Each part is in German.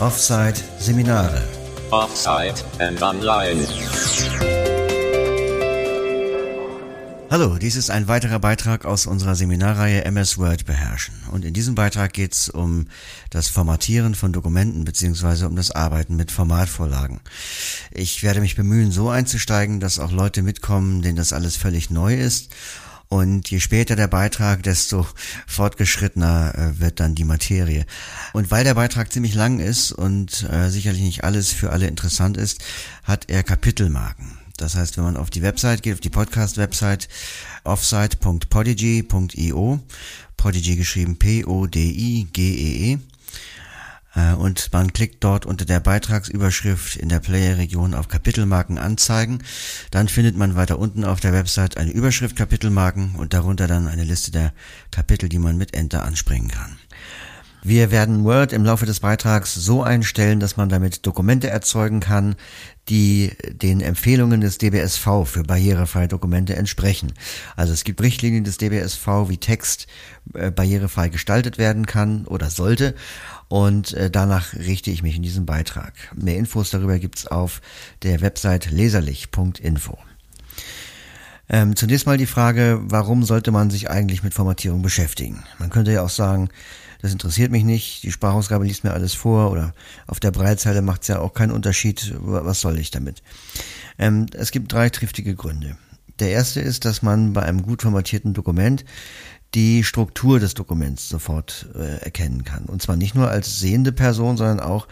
Offside Seminare. Offside and online. Hallo, dies ist ein weiterer Beitrag aus unserer Seminarreihe MS Word beherrschen. Und in diesem Beitrag geht es um das Formatieren von Dokumenten beziehungsweise um das Arbeiten mit Formatvorlagen. Ich werde mich bemühen, so einzusteigen, dass auch Leute mitkommen, denen das alles völlig neu ist und je später der Beitrag, desto fortgeschrittener äh, wird dann die Materie. Und weil der Beitrag ziemlich lang ist und äh, sicherlich nicht alles für alle interessant ist, hat er Kapitelmarken. Das heißt, wenn man auf die Website geht, auf die Podcast-Website offsite.podigy.io, Podigy geschrieben P-O-D-I-G-E-E, -E, äh, und man klickt dort unter der Beitragsüberschrift in der Player-Region auf Kapitelmarken anzeigen. Dann findet man weiter unten auf der Website eine Überschrift Kapitelmarken und darunter dann eine Liste der Kapitel, die man mit Enter anspringen kann. Wir werden Word im Laufe des Beitrags so einstellen, dass man damit Dokumente erzeugen kann, die den Empfehlungen des DBSV für barrierefreie Dokumente entsprechen. Also es gibt Richtlinien des DBSV, wie Text äh, barrierefrei gestaltet werden kann oder sollte. Und äh, danach richte ich mich in diesem Beitrag. Mehr Infos darüber gibt's auf der Website leserlich.info. Ähm, zunächst mal die Frage, warum sollte man sich eigentlich mit Formatierung beschäftigen? Man könnte ja auch sagen, das interessiert mich nicht, die Sprachausgabe liest mir alles vor oder auf der Breitzeile macht es ja auch keinen Unterschied, was soll ich damit? Ähm, es gibt drei triftige Gründe. Der erste ist, dass man bei einem gut formatierten Dokument die Struktur des Dokuments sofort äh, erkennen kann. Und zwar nicht nur als sehende Person, sondern auch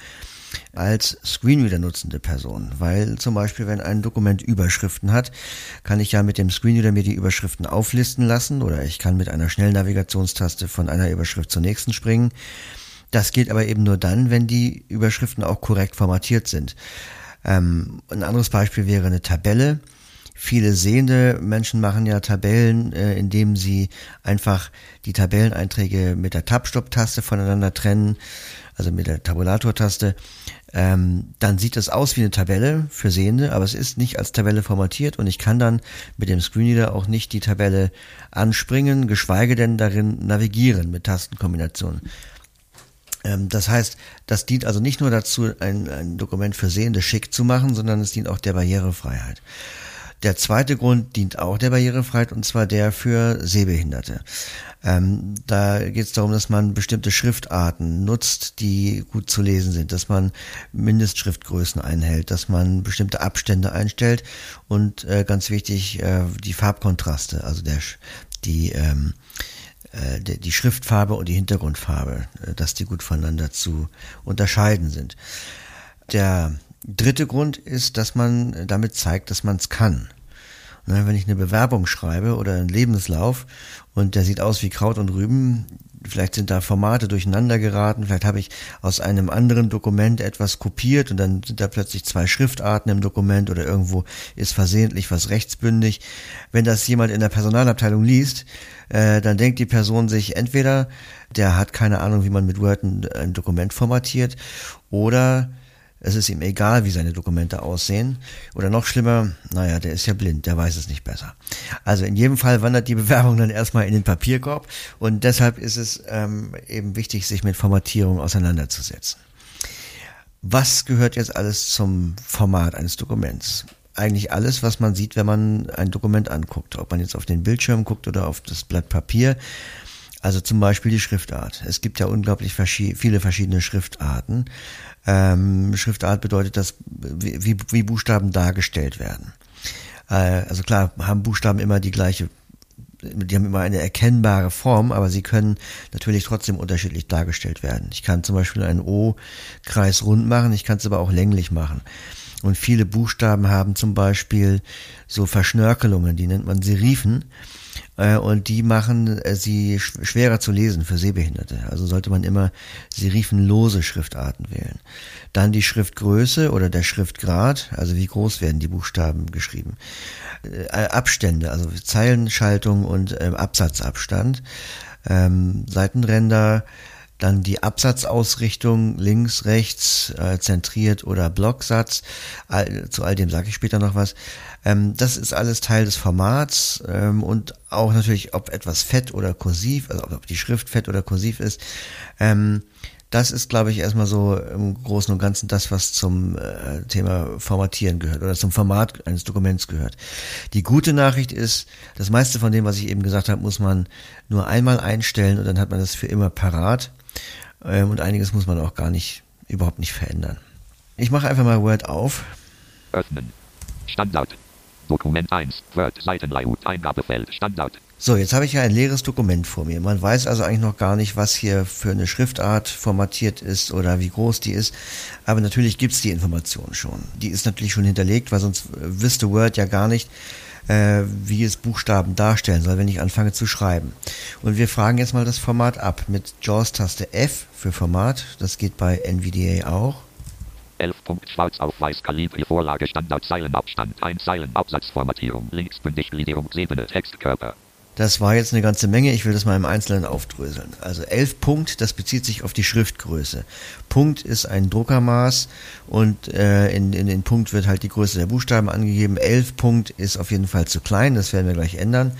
als Screenreader nutzende Person, weil zum Beispiel, wenn ein Dokument Überschriften hat, kann ich ja mit dem Screenreader mir die Überschriften auflisten lassen oder ich kann mit einer Schnellnavigationstaste von einer Überschrift zur nächsten springen. Das geht aber eben nur dann, wenn die Überschriften auch korrekt formatiert sind. Ähm, ein anderes Beispiel wäre eine Tabelle. Viele sehende Menschen machen ja Tabellen, äh, indem sie einfach die Tabelleneinträge mit der Tab-Stop-Taste voneinander trennen also mit der Tabulator-Taste, ähm, dann sieht das aus wie eine Tabelle für Sehende, aber es ist nicht als Tabelle formatiert und ich kann dann mit dem Screenreader auch nicht die Tabelle anspringen, geschweige denn darin navigieren mit Tastenkombinationen. Ähm, das heißt, das dient also nicht nur dazu, ein, ein Dokument für Sehende schick zu machen, sondern es dient auch der Barrierefreiheit. Der zweite Grund dient auch der Barrierefreiheit und zwar der für Sehbehinderte. Ähm, da geht es darum, dass man bestimmte Schriftarten nutzt, die gut zu lesen sind, dass man Mindestschriftgrößen einhält, dass man bestimmte Abstände einstellt und äh, ganz wichtig äh, die Farbkontraste, also der die ähm, äh, die Schriftfarbe und die Hintergrundfarbe, äh, dass die gut voneinander zu unterscheiden sind. Der dritte Grund ist, dass man damit zeigt, dass man es kann. Wenn ich eine Bewerbung schreibe oder einen Lebenslauf und der sieht aus wie Kraut und Rüben, vielleicht sind da Formate durcheinander geraten, vielleicht habe ich aus einem anderen Dokument etwas kopiert und dann sind da plötzlich zwei Schriftarten im Dokument oder irgendwo ist versehentlich was rechtsbündig. Wenn das jemand in der Personalabteilung liest, äh, dann denkt die Person sich entweder, der hat keine Ahnung, wie man mit Word ein Dokument formatiert oder es ist ihm egal, wie seine Dokumente aussehen. Oder noch schlimmer, naja, der ist ja blind, der weiß es nicht besser. Also in jedem Fall wandert die Bewerbung dann erstmal in den Papierkorb und deshalb ist es ähm, eben wichtig, sich mit Formatierung auseinanderzusetzen. Was gehört jetzt alles zum Format eines Dokuments? Eigentlich alles, was man sieht, wenn man ein Dokument anguckt. Ob man jetzt auf den Bildschirm guckt oder auf das Blatt Papier. Also zum Beispiel die Schriftart. Es gibt ja unglaublich viele verschiedene Schriftarten. Ähm, Schriftart bedeutet, dass wie, wie Buchstaben dargestellt werden. Äh, also klar haben Buchstaben immer die gleiche die haben immer eine erkennbare Form, aber sie können natürlich trotzdem unterschiedlich dargestellt werden. Ich kann zum Beispiel einen O-Kreis rund machen, ich kann es aber auch länglich machen. Und viele Buchstaben haben zum Beispiel so Verschnörkelungen, die nennt man Serifen. Äh, und die machen äh, sie schwerer zu lesen für Sehbehinderte. Also sollte man immer serifenlose Schriftarten wählen. Dann die Schriftgröße oder der Schriftgrad, also wie groß werden die Buchstaben geschrieben. Äh, Abstände, also Zeilenschaltung und Absatzabstand. Ähm, Seitenränder, dann die Absatzausrichtung links, rechts, äh, zentriert oder Blocksatz. All, zu all dem sage ich später noch was. Ähm, das ist alles Teil des Formats ähm, und auch natürlich, ob etwas fett oder kursiv, also ob die Schrift fett oder kursiv ist. Ähm, Das ist, glaube ich, erstmal so im Großen und Ganzen das, was zum äh, Thema Formatieren gehört oder zum Format eines Dokuments gehört. Die gute Nachricht ist, das meiste von dem, was ich eben gesagt habe, muss man nur einmal einstellen und dann hat man das für immer parat. Ähm, und einiges muss man auch gar nicht, überhaupt nicht verändern. Ich mache einfach mal Word auf. Öffnen. Standard. Dokument 1. Word. Seitenlayout. Eingabefeld. Standard. So, jetzt habe ich ja ein leeres Dokument vor mir. Man weiß also eigentlich noch gar nicht, was hier für eine Schriftart formatiert ist oder wie groß die ist. Aber natürlich gibt's die Information schon. Die ist natürlich schon hinterlegt, weil sonst wüsste Word ja gar nicht, äh, wie es Buchstaben darstellen soll, wenn ich anfange zu schreiben. Und wir fragen jetzt mal das Format ab mit JAWS-Taste F für Format. Das geht bei NVDA auch. 11 Punkt schwarz auf weiß Kalibre Vorlage Standard Zeilenabstand 1 Zeilenabsatzformatierung linksbündig Gliederungsebene Textkörper das war jetzt eine ganze Menge. Ich will das mal im Einzelnen aufdröseln. Also 11 Punkt, das bezieht sich auf die Schriftgröße. Punkt ist ein Druckermaß und äh, in, in den Punkt wird halt die Größe der Buchstaben angegeben. 11 Punkt ist auf jeden Fall zu klein, das werden wir gleich ändern.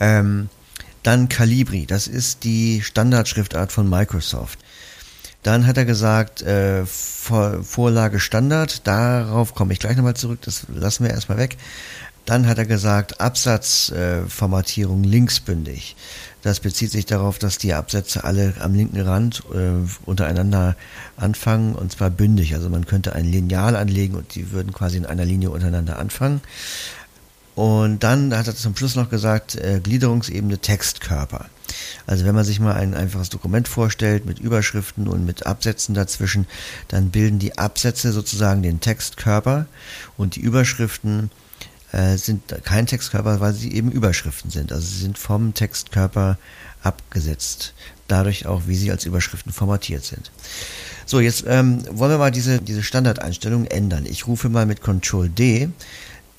Ähm, dann Calibri, das ist die Standardschriftart von Microsoft. Dann hat er gesagt, äh, Vor Vorlage Standard, darauf komme ich gleich nochmal zurück, das lassen wir erstmal weg. Dann hat er gesagt, Absatzformatierung äh, linksbündig. Das bezieht sich darauf, dass die Absätze alle am linken Rand äh, untereinander anfangen und zwar bündig. Also man könnte ein Lineal anlegen und die würden quasi in einer Linie untereinander anfangen. Und dann hat er zum Schluss noch gesagt, äh, Gliederungsebene Textkörper. Also wenn man sich mal ein einfaches Dokument vorstellt mit Überschriften und mit Absätzen dazwischen, dann bilden die Absätze sozusagen den Textkörper und die Überschriften äh, sind kein Textkörper, weil sie eben Überschriften sind. Also sie sind vom Textkörper abgesetzt. Dadurch auch, wie sie als Überschriften formatiert sind. So, jetzt ähm, wollen wir mal diese, diese Standardeinstellung ändern. Ich rufe mal mit Ctrl D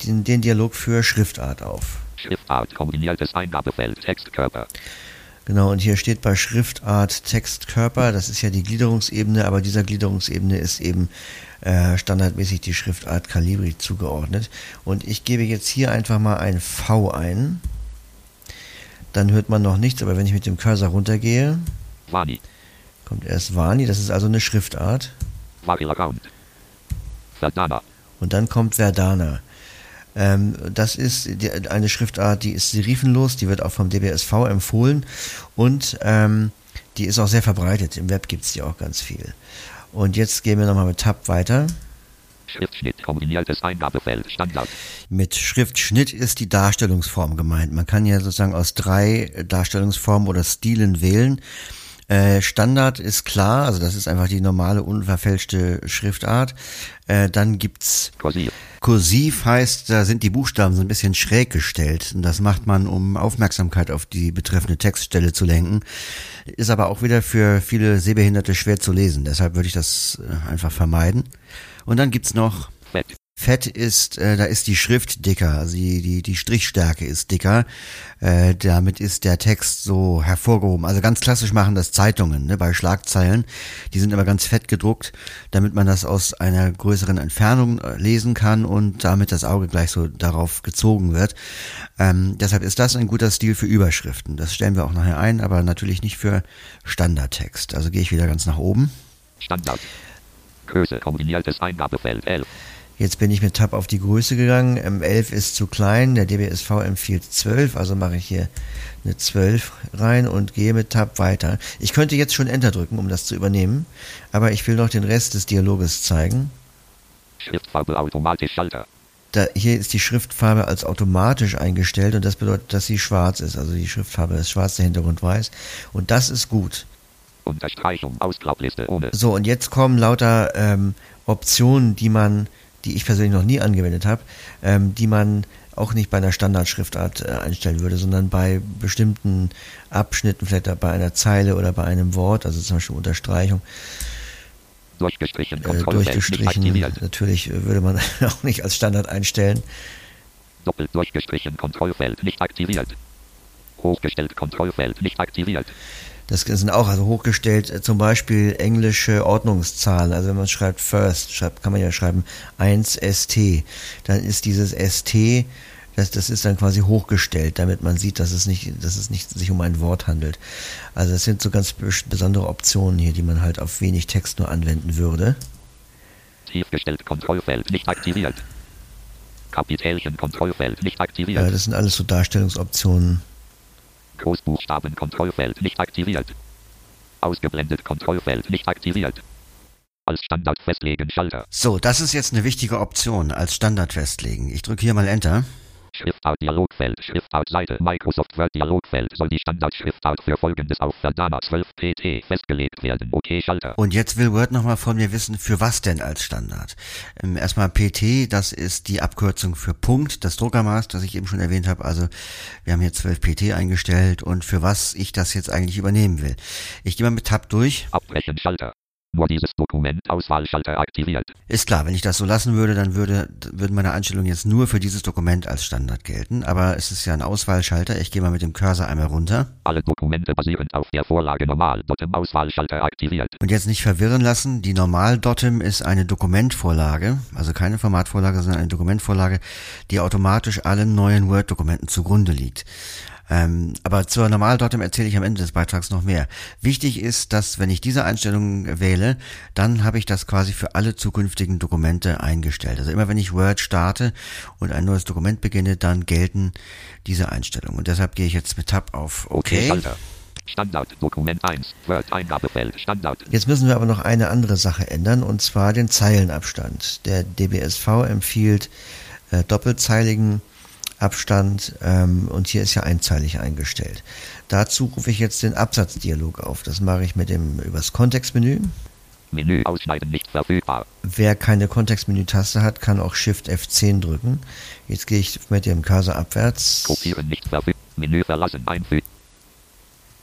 den, den Dialog für Schriftart auf. Schriftart, kombiniertes Eingabefeld, Textkörper. Genau, und hier steht bei Schriftart Textkörper, das ist ja die Gliederungsebene, aber dieser Gliederungsebene ist eben äh, standardmäßig die Schriftart Calibri zugeordnet. Und ich gebe jetzt hier einfach mal ein V ein. Dann hört man noch nichts, aber wenn ich mit dem Cursor runtergehe, Vani. kommt erst Vani, das ist also eine Schriftart. Verdana. Und dann kommt Verdana. Ähm, das ist eine Schriftart, die ist serifenlos, die wird auch vom DBSV empfohlen und ähm, die ist auch sehr verbreitet. Im Web gibt es die auch ganz viel. Und jetzt gehen wir nochmal mit Tab weiter. Schriftschnitt, kombiniertes Eingabefeld, Standard. Mit Schriftschnitt ist die Darstellungsform gemeint. Man kann ja sozusagen aus drei Darstellungsformen oder Stilen wählen. Äh, Standard ist klar, also das ist einfach die normale unverfälschte Schriftart. Äh, dann gibt's Kursiv. Kursiv heißt, da sind die Buchstaben so ein bisschen schräg gestellt. Und das macht man, um Aufmerksamkeit auf die betreffende Textstelle zu lenken. Ist aber auch wieder für viele Sehbehinderte schwer zu lesen. Deshalb würde ich das äh, einfach vermeiden. Und dann gibt's noch Fett. Ist, äh, da ist die Schrift dicker, also die, die, die Strichstärke ist dicker. Äh, damit ist der Text so hervorgehoben. Also ganz klassisch machen das Zeitungen ne, bei Schlagzeilen. Die sind aber ganz fett gedruckt, damit man das aus einer größeren Entfernung äh, lesen kann und damit das Auge gleich so darauf gezogen wird. Ähm, deshalb ist das ein guter Stil für Überschriften. Das stellen wir auch nachher ein, aber natürlich nicht für Standardtext. Also gehe ich wieder ganz nach oben. Standard. Größe kombiniertes Eingabefeld 11. Jetzt bin ich mit Tab auf die Größe gegangen. M11 ist zu klein, der DBSV empfiehlt 12, also mache ich hier eine 12 rein und gehe mit Tab weiter. Ich könnte jetzt schon Enter drücken, um das zu übernehmen, aber ich will noch den Rest des Dialoges zeigen. Schriftfarbe automatisch Schalter. Da, hier ist die Schriftfarbe als automatisch eingestellt und das bedeutet, dass sie schwarz ist. Also die Schriftfarbe ist schwarz, der Hintergrund weiß. Und das ist gut. Unterstreichung, Ausklappliste ohne. So, und jetzt kommen lauter ähm, Optionen, die man die ich persönlich noch nie angewendet habe, ähm, die man auch nicht bei einer Standardschriftart äh, einstellen würde, sondern bei bestimmten Abschnitten, vielleicht bei einer Zeile oder bei einem Wort, also zum Beispiel Unterstreichung. Durchgestrichen, äh, durchgestrichen natürlich würde man auch nicht als Standard einstellen. Doppelt durchgestrichen, Kontrollfeld nicht aktiviert. Hochgestellt, Kontrollfeld nicht aktiviert. Das sind auch also hochgestellt äh, zum Beispiel englische Ordnungszahlen. Also wenn man schreibt first, schreibt, kann man ja schreiben 1 ST. Dann ist dieses ST Das, das ist dann quasi hochgestellt, damit man sieht, dass es nicht, dass es nicht sich um ein Wort handelt. Also das sind so ganz besondere Optionen hier, die man halt auf wenig Text nur anwenden würde. Tiefgestellt Kontrollfeld nicht aktiviert. Kapitelchen Kontrollfeld nicht aktiviert. Ja, das sind alles so Darstellungsoptionen. Großbuchstaben Kontrollfeld nicht aktiviert. Ausgeblendet Kontrollfeld nicht aktiviert. Als Standard festlegen Schalter. So, das ist jetzt eine wichtige Option, als Standard festlegen. Ich drücke hier mal Enter. Schriftart Dialogfeld, Schriftart Seite, Microsoft Word Dialogfeld soll die Standardschriftart für folgendes auf Verdana 12 PT festgelegt werden. OK Schalter. Und jetzt will Word nochmal von mir wissen, für was denn als Standard? Ähm, erstmal PT, das ist die Abkürzung für Punkt, das Druckermaß, das ich eben schon erwähnt habe. Also wir haben hier 12 PT eingestellt und für was ich das jetzt eigentlich übernehmen will. Ich gehe mal mit Tab durch. Abbrechen Schalter. Nur dieses Dokument Auswahlschalter aktiviert. Ist klar, wenn ich das so lassen würde, dann würde, würden meine Einstellungen jetzt nur für dieses Dokument als Standard gelten. Aber es ist ja ein Auswahlschalter. Ich gehe mal mit dem Cursor einmal runter. Alle Dokumente basierend auf der Vorlage Normal Dotem Auswahlschalter aktiviert. Und jetzt nicht verwirren lassen. Die Normal Dotem ist eine Dokumentvorlage, also keine Formatvorlage, sondern eine Dokumentvorlage, die automatisch allen neuen Word-Dokumenten zugrunde liegt. Ähm, aber zur Normaldatum erzähle ich am Ende des Beitrags noch mehr. Wichtig ist, dass wenn ich diese Einstellung wähle, dann habe ich das quasi für alle zukünftigen Dokumente eingestellt. Also immer wenn ich Word starte und ein neues Dokument beginne, dann gelten diese Einstellungen. Und deshalb gehe ich jetzt mit Tab auf OK. OK Standard, Dokument 1, Word, Eingabefeld, Standard. Jetzt müssen wir aber noch eine andere Sache ändern, und zwar den Zeilenabstand. Der DBSV empfiehlt äh, doppelzeiligen Abstand ähm, und hier ist ja einzeilig eingestellt. Dazu rufe ich jetzt den Absatzdialog auf. Das mache ich mit dem übers Kontextmenü. Menü ausschneiden nicht verfügbar. Wer keine Kontextmenü-Taste hat, kann auch Shift F10 drücken. Jetzt gehe ich mit dem Cursor abwärts. Kopieren nicht verfügbar. Menü verlassen einfügen.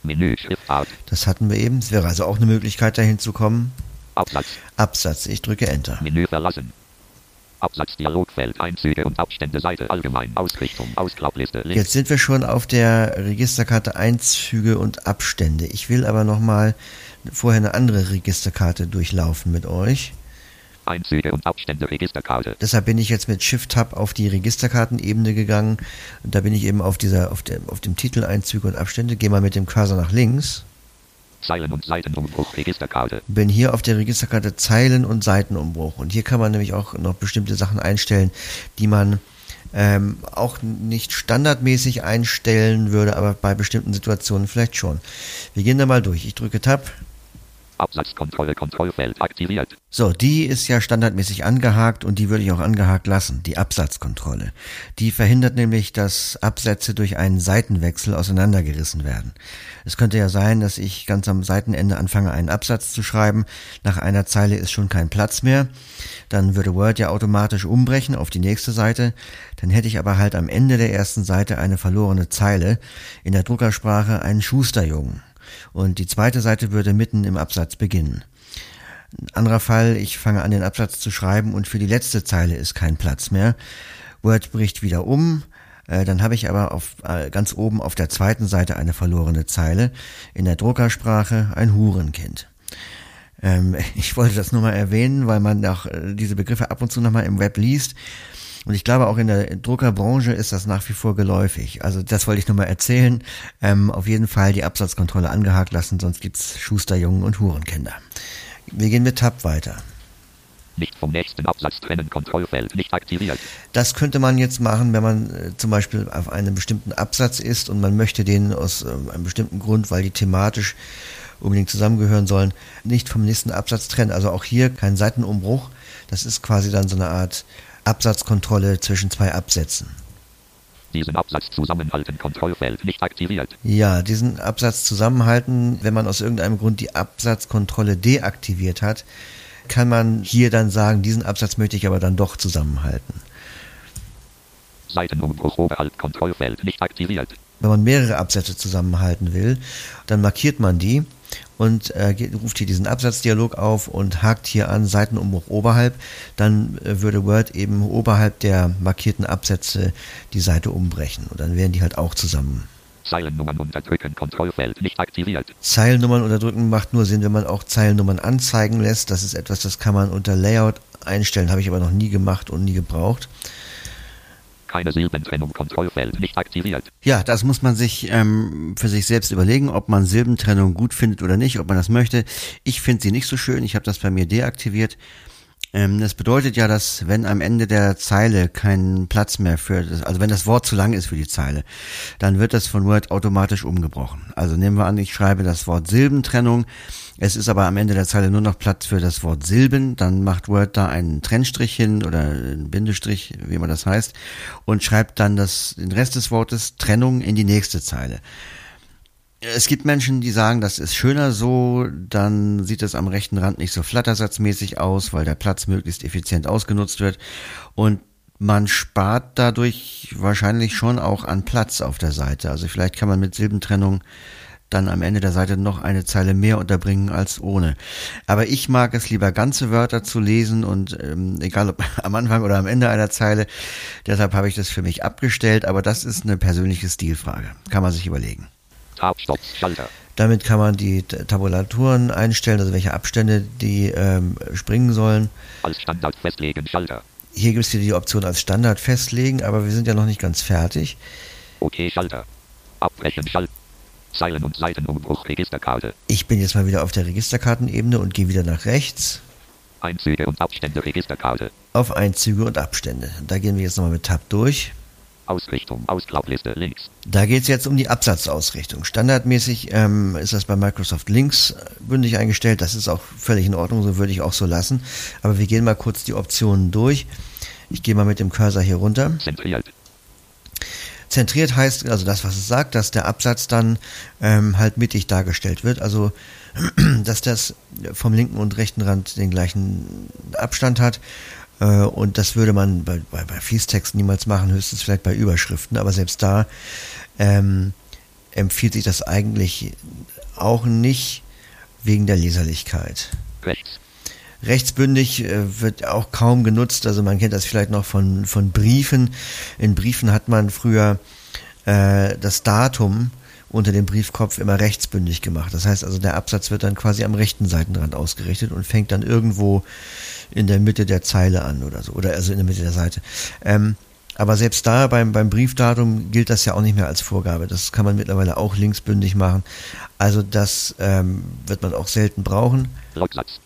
Menü Schriftart. Das hatten wir eben. Es wäre also auch eine Möglichkeit, dahin zu kommen. Absatz. Absatz. Ich drücke Enter. Menü verlassen. Absatz Dialogfeld Einzüge und Abstände Seite allgemein Ausrichtung Ausklappliste. Jetzt sind wir schon auf der Registerkarte Einzüge und Abstände. Ich will aber noch mal vorher eine andere Registerkarte durchlaufen mit euch. Einzüge und Abstände Registerkarte. Deshalb bin ich jetzt mit Shift Tab auf die Registerkartenebene gegangen. Da bin ich eben auf dieser auf dem auf dem Titel Einzüge und Abstände. Gehe mal mit dem Cursor nach links. Zeilen- und Seitenumbruch Registerkarte. Bin hier auf der Registerkarte Zeilen- und Seitenumbruch. Und hier kann man nämlich auch noch bestimmte Sachen einstellen, die man ähm, auch nicht standardmäßig einstellen würde, aber bei bestimmten Situationen vielleicht schon. Wir gehen da mal durch. Ich drücke Tab. Absatzkontrolle, Kontrollfeld aktiviert. So, die ist ja standardmäßig angehakt und die würde ich auch angehakt lassen, die Absatzkontrolle. Die verhindert nämlich, dass Absätze durch einen Seitenwechsel auseinandergerissen werden. Es könnte ja sein, dass ich ganz am Seitenende anfange, einen Absatz zu schreiben. Nach einer Zeile ist schon kein Platz mehr. Dann würde Word ja automatisch umbrechen auf die nächste Seite. Dann hätte ich aber halt am Ende der ersten Seite eine verlorene Zeile. In der Druckersprache einen Schusterjungen und die zweite Seite würde mitten im Absatz beginnen. Ein anderer Fall, ich fange an den Absatz zu schreiben und für die letzte Zeile ist kein Platz mehr. Word bricht wieder um, äh, dann habe ich aber auf, äh, ganz oben auf der zweiten Seite eine verlorene Zeile. In der Druckersprache ein Hurenkind. Ähm, ich wollte das nur mal erwähnen, weil man auch äh, diese Begriffe ab und zu nochmal im Web liest. Und ich glaube, auch in der Druckerbranche ist das nach wie vor geläufig. Also das wollte ich nur mal erzählen. Ähm, auf jeden Fall die Absatzkontrolle angehakt lassen, sonst gibt's Schusterjungen und Hurenkinder. Wir gehen mit Tab weiter. Nicht vom nächsten Absatz trennen, Kontrollfeld nicht aktiviert. Das könnte man jetzt machen, wenn man äh, zum Beispiel auf einem bestimmten Absatz ist und man möchte den aus äh, einem bestimmten Grund, weil die thematisch unbedingt zusammengehören sollen, nicht vom nächsten Absatz trennen. Also auch hier kein Seitenumbruch. Das ist quasi dann so eine Art Absatzkontrolle zwischen zwei Absätzen. Diesen Absatz zusammenhalten, Kontrollfeld nicht aktiviert. Ja, diesen Absatz zusammenhalten, wenn man aus irgendeinem Grund die Absatzkontrolle deaktiviert hat, kann man hier dann sagen, diesen Absatz möchte ich aber dann doch zusammenhalten. Seitenumbruch oberhalb Kontrollfeld nicht aktiviert. Wenn man mehrere Absätze zusammenhalten will, dann markiert man die und äh, ruft hier diesen Absatzdialog auf und hakt hier an Seitenumbruch oberhalb, dann äh, würde Word eben oberhalb der markierten Absätze die Seite umbrechen und dann wären die halt auch zusammen. Zeilennummern unterdrücken, Kontrollfeld nicht aktiviert. Zeilennummern unterdrücken macht nur Sinn, wenn man auch Zeilennummern anzeigen lässt. Das ist etwas, das kann man unter Layout einstellen, habe ich aber noch nie gemacht und nie gebraucht. Keine Silbentrennung. Kontrollfeld nicht aktiviert. Ja, das muss man sich ähm, für sich selbst überlegen, ob man Silbentrennung gut findet oder nicht, ob man das möchte. Ich finde sie nicht so schön. Ich habe das bei mir deaktiviert. Ähm, das bedeutet ja, dass wenn am Ende der Zeile kein Platz mehr für das, also wenn das Wort zu lang ist für die Zeile, dann wird das von Word automatisch umgebrochen. Also nehmen wir an, ich schreibe das Wort Silbentrennung. Es ist aber am Ende der Zeile nur noch Platz für das Wort Silben. Dann macht Word da einen Trennstrich hin oder einen Bindestrich, wie man das heißt, und schreibt dann das, den Rest des Wortes Trennung in die nächste Zeile. Es gibt Menschen, die sagen, das ist schöner so, dann sieht es am rechten Rand nicht so flattersatzmäßig aus, weil der Platz möglichst effizient ausgenutzt wird und man spart dadurch wahrscheinlich schon auch an Platz auf der Seite. Also vielleicht kann man mit Silbentrennung dann am Ende der Seite noch eine Zeile mehr unterbringen als ohne. Aber ich mag es lieber ganze Wörter zu lesen und ähm, egal ob am Anfang oder am Ende einer Zeile, deshalb habe ich das für mich abgestellt, aber das ist eine persönliche Stilfrage. Kann man sich überlegen. Damit kann man die Tabulaturen einstellen, also welche Abstände die ähm, springen sollen. Als Standard festlegen, Schalter. Hier gibt es hier die Option als Standard festlegen, aber wir sind ja noch nicht ganz fertig. Okay, Schalter. Abbrechen, Schalter. Zeilen- und Seitenumbruch, Registerkarte. Ich bin jetzt mal wieder auf der Registerkartenebene und gehe wieder nach rechts Einzüge und Abstände, Registerkarte. auf Einzüge und Abstände. Da gehen wir jetzt nochmal mit Tab durch. Ausrichtung, Ausklappliste, links. Da geht es jetzt um die Absatzausrichtung. Standardmäßig ähm, ist das bei Microsoft links äh, bündig eingestellt. Das ist auch völlig in Ordnung, so würde ich auch so lassen. Aber wir gehen mal kurz die Optionen durch. Ich gehe mal mit dem Cursor hier runter. Zentriert. Zentriert heißt also das, was es sagt, dass der Absatz dann ähm, halt mittig dargestellt wird. Also dass das vom linken und rechten Rand den gleichen Abstand hat. Äh, und das würde man bei, bei, bei Fließtexten niemals machen, höchstens vielleicht bei Überschriften. Aber selbst da ähm, empfiehlt sich das eigentlich auch nicht wegen der Leserlichkeit. Rechts. Rechtsbündig äh, wird auch kaum genutzt. Also man kennt das vielleicht noch von, von Briefen. In Briefen hat man früher äh, das Datum unter dem Briefkopf immer rechtsbündig gemacht. Das heißt also, der Absatz wird dann quasi am rechten Seitenrand ausgerichtet und fängt dann irgendwo in der Mitte der Zeile an oder so. Oder also in der Mitte der Seite. Ähm, aber selbst da beim, beim Briefdatum gilt das ja auch nicht mehr als Vorgabe. Das kann man mittlerweile auch linksbündig machen. Also das ähm, wird man auch selten brauchen. Blocksatz.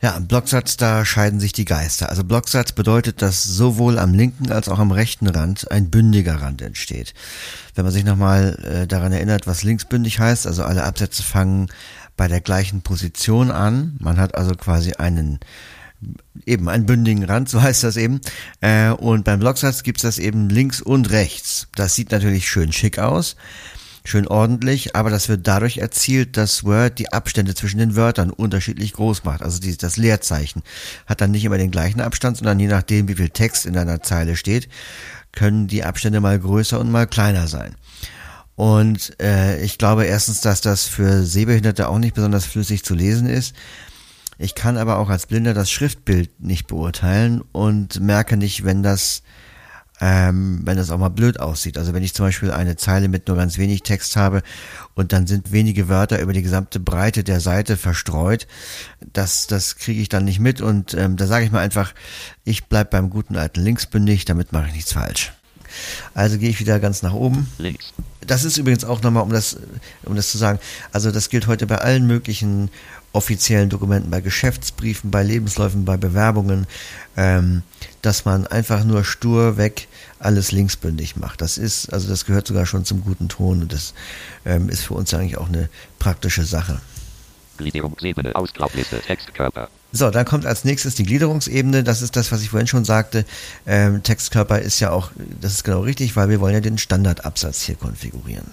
Ja, im Blocksatz, da scheiden sich die Geister. Also Blocksatz bedeutet, dass sowohl am linken als auch am rechten Rand ein bündiger Rand entsteht. Wenn man sich nochmal äh, daran erinnert, was linksbündig heißt, also alle Absätze fangen bei der gleichen Position an. Man hat also quasi einen eben einen bündigen Rand, so heißt das eben. Äh, und beim Blocksatz gibt's das eben links und rechts. Das sieht natürlich schön schick aus schön ordentlich, aber das wird dadurch erzielt, dass Word die Abstände zwischen den Wörtern unterschiedlich groß macht. Also die, das Leerzeichen hat dann nicht immer den gleichen Abstand, sondern je nachdem, wie viel Text in einer Zeile steht, können die Abstände mal größer und mal kleiner sein. Und äh, ich glaube erstens, dass das für Sehbehinderte auch nicht besonders flüssig zu lesen ist. Ich kann aber auch als Blinder das Schriftbild nicht beurteilen und merke nicht, wenn das ähm, wenn das auch mal blöd aussieht. Also wenn ich zum Beispiel eine Zeile mit nur ganz wenig Text habe und dann sind wenige Wörter über die gesamte Breite der Seite verstreut, das, das kriege ich dann nicht mit und ähm, da sage ich mal einfach, ich bleib beim guten alten Linksbündig, damit mache ich nichts falsch. Also gehe ich wieder ganz nach oben. Links. Das ist übrigens auch nochmal, um das, um das zu sagen, also das gilt heute bei allen möglichen offiziellen Dokumenten, bei Geschäftsbriefen, bei Lebensläufen, bei Bewerbungen, ähm, dass man einfach nur stur weg alles linksbündig macht. Das ist, also das gehört sogar schon zum guten Ton und das ähm, ist für uns eigentlich auch eine praktische Sache. Gliederungsebene, Ausklappliste, Textkörper. So, dann kommt als nächstes die Gliederungsebene. Das ist das, was ich vorhin schon sagte. Ähm, Textkörper ist ja auch, das ist genau richtig, weil wir wollen ja den Standardabsatz hier konfigurieren.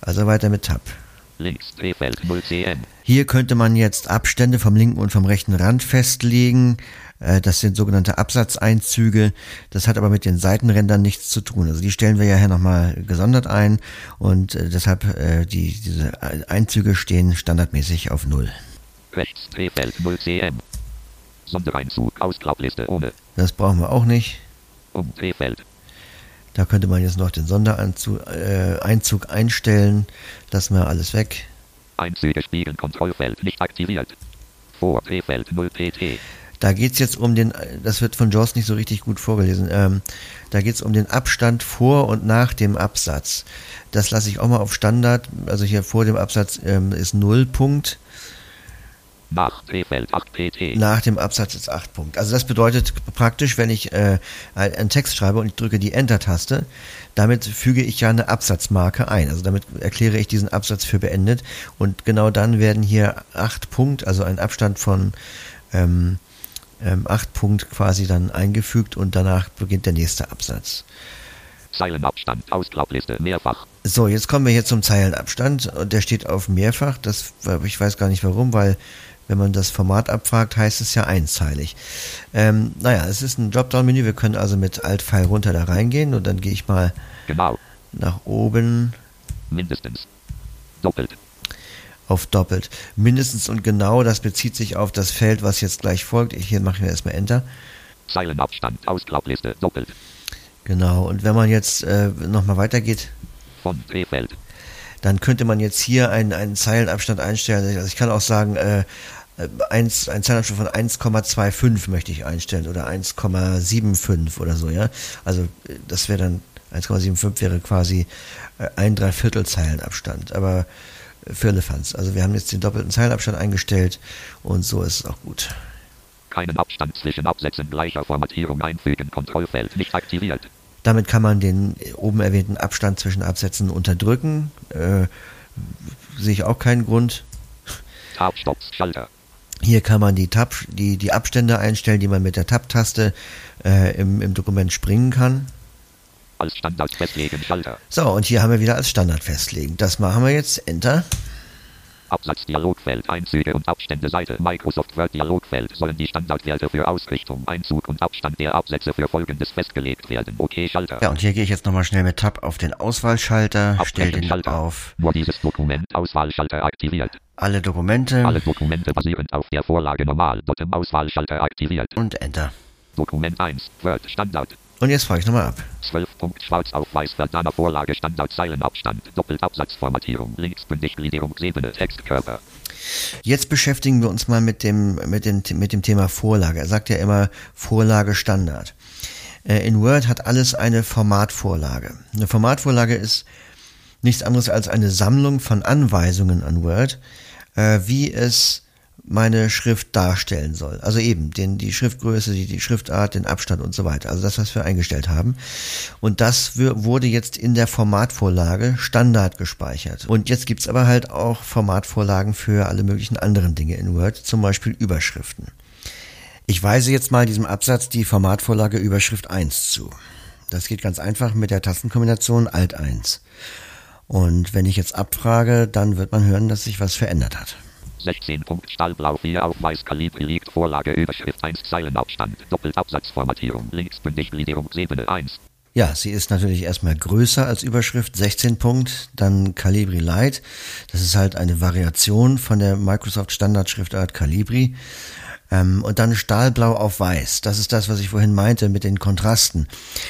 Also weiter mit Tab. Links, Drehfeld 0 cm. Hier könnte man jetzt Abstände vom linken und vom rechten Rand festlegen. Äh, Das sind sogenannte Absatzeinzüge. Das hat aber mit den Seitenrändern nichts zu tun. Also die stellen wir ja hier nochmal gesondert ein und äh, deshalb äh, die, diese Einzüge stehen standardmäßig auf Null. Rechts, Drehfeld 0 cm. Sondereinzug, Ausklappliste ohne. Das brauchen wir auch nicht. Um Drehfeld. Da könnte man jetzt noch den Sondereinzug äh, Einzug einstellen. Lassen wir alles weg. Einzüge spiegeln Kontrollfeld nicht aktiviert. Vor Drehfeld 0 pt. Da geht's jetzt um den, das wird von Jaws nicht so richtig gut vorgelesen, ähm, da geht's um den Abstand vor und nach dem Absatz. Das lasse ich auch mal auf Standard, also hier vor dem Absatz ähm, ist Nullpunkt. Nach P-Feld 8 PT. Nach dem Absatz ist 8 Punkt. Also das bedeutet praktisch, wenn ich äh, einen Text schreibe und ich drücke die Enter-Taste, damit füge ich ja eine Absatzmarke ein. Also damit erkläre ich diesen Absatz für beendet. Und genau dann werden hier 8 Punkt, also ein Abstand von ähm, ähm, 8 Punkt quasi dann eingefügt und danach beginnt der nächste Absatz. Zeilenabstand, Ausklappliste, mehrfach. So, jetzt kommen wir hier zum Zeilenabstand und der steht auf mehrfach. Das, ich weiß gar nicht warum, weil wenn man das Format abfragt, heißt es ja einzeilig. Ähm, naja, es ist ein Dropdown-Menü. Wir können also mit Alt-Pfeil runter da reingehen und dann gehe ich mal Genau. nach oben Mindestens. Doppelt. auf doppelt. Mindestens und genau, das bezieht sich auf das Feld, was jetzt gleich folgt. Ich, hier mache ich erstmal Enter. Zeilenabstand, Ausklappliste, doppelt. Genau, und wenn man jetzt äh, nochmal weitergeht, Von P-Feld. Dann könnte man jetzt hier einen, einen Zeilenabstand einstellen. Also ich kann auch sagen, äh, äh, eins, ein Zeilenabstand von 1,25 möchte ich einstellen oder 1,75 oder so, ja. Also äh, das wäre dann 1,75 wäre quasi äh, ein Dreiviertel Zeilenabstand, aber für Elefants. Also wir haben jetzt den doppelten Zeilenabstand eingestellt und so ist es auch gut. Keinen Abstand zwischen Absätzen gleicher Formatierung einfügen. Kontrollfeld nicht aktiviert. Damit kann man den oben erwähnten Abstand zwischen Absätzen unterdrücken. Äh, sehe ich auch keinen Grund. Tab. Hier kann man die, Tab, die, die Abstände einstellen, die man mit der Tab-Taste äh, im, im Dokument springen kann. Als Standard festlegen, Schalter. So, und hier haben wir wieder als Standard festlegen. Das machen wir jetzt. Enter. Absatz Dialogfeld, Einzüge und Abstände Seite Microsoft Word Dialogfeld sollen die Standardwerte für Ausrichtung, Einzug und Abstand der Absätze für Folgendes festgelegt werden. Okay, Schalter. Ja, und hier gehe ich jetzt nochmal schnell mit Tab auf den Auswahlschalter, stelle den Schalter. auf Nur dieses Dokument Auswahlschalter aktiviert. alle Dokumente Alle Dokumente basierend auf der Vorlage normal. Bottom Auswahlschalter aktiviert. und Enter. Dokument 1. Word Standard. Und jetzt frage ich nochmal ab. 12 Punkt Schwarz auf Weiß Verdana Vorlage Standard Zeilenabstand. Doppeltabsatzformatierung. Linksbündig Gliederungsebene Textkörper. Jetzt beschäftigen wir uns mal mit dem, mit dem, mit dem Thema Vorlage. Er sagt ja immer Vorlage Standard. Äh, In Word hat alles eine Formatvorlage. Eine Formatvorlage ist nichts anderes als eine Sammlung von Anweisungen an Word, äh, wie es meine Schrift darstellen soll. Also eben den, die Schriftgröße, die, die Schriftart, den Abstand und so weiter. Also das, was wir eingestellt haben. Und das wurde jetzt in der Formatvorlage Standard gespeichert. Und jetzt gibt's aber halt auch Formatvorlagen für alle möglichen anderen Dinge in Word, zum Beispiel Überschriften. Ich weise jetzt mal diesem Absatz die Formatvorlage Überschrift 1 zu. Das geht ganz einfach mit der Tastenkombination Alt 1. Und wenn ich jetzt abfrage, dann wird man hören, dass sich was verändert hat. 16 Punkt Stahlblau 4 auf Weiß Kaliber liegt Vorlage Überschrift 1 Zeilenabstand. Doppeltabsatzformatierung. Linksbündig Gliederungsebene 1. Ja, sie ist natürlich erstmal größer als Überschrift, 16 Punkt, dann Calibri Light. Das ist halt eine Variation von der Microsoft Standardschriftart Calibri. Ähm, und dann Stahlblau auf Weiß. Das ist das, was ich vorhin meinte mit den Kontrasten.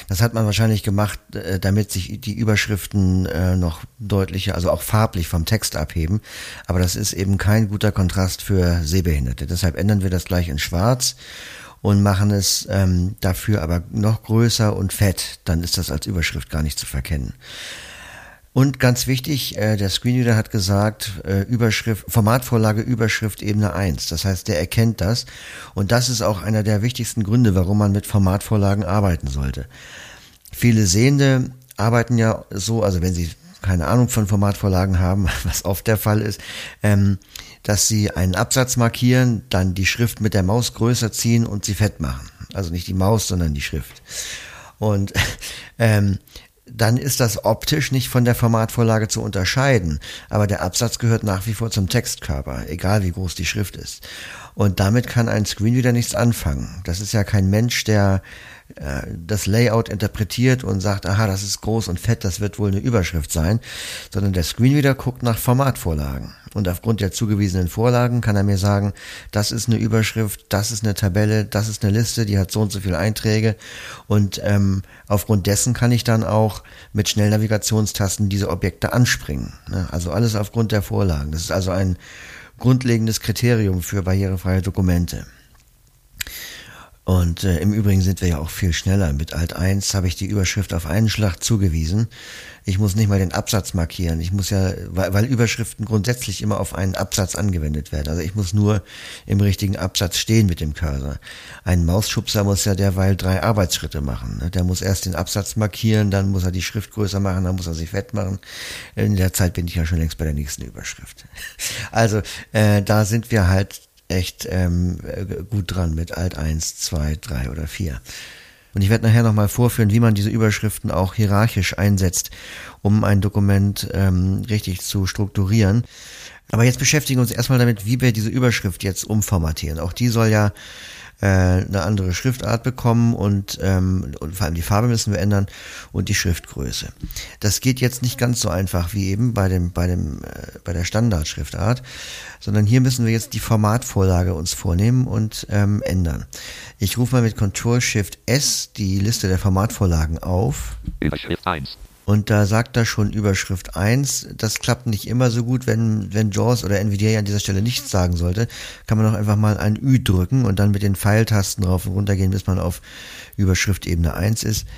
Das hat man wahrscheinlich gemacht, äh, damit sich die Überschriften äh, noch deutlicher, also auch farblich vom Text abheben. Aber das ist eben kein guter Kontrast für Sehbehinderte. Deshalb ändern wir das gleich in Schwarz und machen es ähm, dafür aber noch größer und fett. Dann ist das als Überschrift gar nicht zu verkennen. Und ganz wichtig, äh, der Screenreader hat gesagt, äh, Überschrift, Formatvorlage Überschrift Ebene 1. Das heißt, der erkennt das. Und das ist auch einer der wichtigsten Gründe, warum man mit Formatvorlagen arbeiten sollte. Viele Sehende arbeiten ja so, also wenn sie keine Ahnung von Formatvorlagen haben, was oft der Fall ist, ähm, dass sie einen Absatz markieren, dann die Schrift mit der Maus größer ziehen und sie fett machen. Also nicht die Maus, sondern die Schrift. Und ähm, dann ist das optisch nicht von der Formatvorlage zu unterscheiden. Aber der Absatz gehört nach wie vor zum Textkörper, egal wie groß die Schrift ist. Und damit kann ein Screenreader nichts anfangen. Das ist ja kein Mensch, der das Layout interpretiert und sagt, aha, das ist groß und fett, das wird wohl eine Überschrift sein, sondern der Screenreader guckt nach Formatvorlagen. Und aufgrund der zugewiesenen Vorlagen kann er mir sagen, das ist eine Überschrift, das ist eine Tabelle, das ist eine Liste, die hat so und so viele Einträge. Und ähm, aufgrund dessen kann ich dann auch mit Schnellnavigationstasten diese Objekte anspringen. Ne? Also alles aufgrund der Vorlagen. Das ist also ein grundlegendes Kriterium für barrierefreie Dokumente. Und äh, im Übrigen sind wir ja auch viel schneller. Mit Alt 1 habe ich die Überschrift auf einen Schlag zugewiesen. Ich muss nicht mal den Absatz markieren. Ich muss ja, weil, weil Überschriften grundsätzlich immer auf einen Absatz angewendet werden. Also ich muss nur im richtigen Absatz stehen mit dem Cursor. Ein Mausschubser muss ja derweil drei Arbeitsschritte machen. Ne? Der muss erst den Absatz markieren, dann muss er die Schrift größer machen, dann muss er sie fett machen. In der Zeit bin ich ja schon längst bei der nächsten Überschrift. Also äh, da sind wir halt echt ähm, gut dran mit Alt 1, 2, 3 oder 4. Und ich werde nachher nochmal vorführen, wie man diese Überschriften auch hierarchisch einsetzt, um ein Dokument ähm, richtig zu strukturieren. Aber jetzt beschäftigen wir uns erstmal damit, wie wir diese Überschrift jetzt umformatieren. Auch die soll ja äh, eine andere Schriftart bekommen und, ähm, und vor allem die Farbe müssen wir ändern und die Schriftgröße. Das geht jetzt nicht ganz so einfach wie eben bei dem bei dem äh, bei der Standardschriftart, sondern hier müssen wir jetzt die Formatvorlage uns vornehmen und ähm, ändern. Ich rufe mal mit Ctrl Shift S die Liste der Formatvorlagen auf. Überschrift 1. Und da sagt er schon Überschrift 1. Das klappt nicht immer so gut, wenn, wenn JAWS oder NVDA an dieser Stelle nichts sagen sollte. Kann man auch einfach mal ein Ü drücken und dann mit den Pfeiltasten rauf und runter gehen, bis man auf Überschriftebene 1 ist.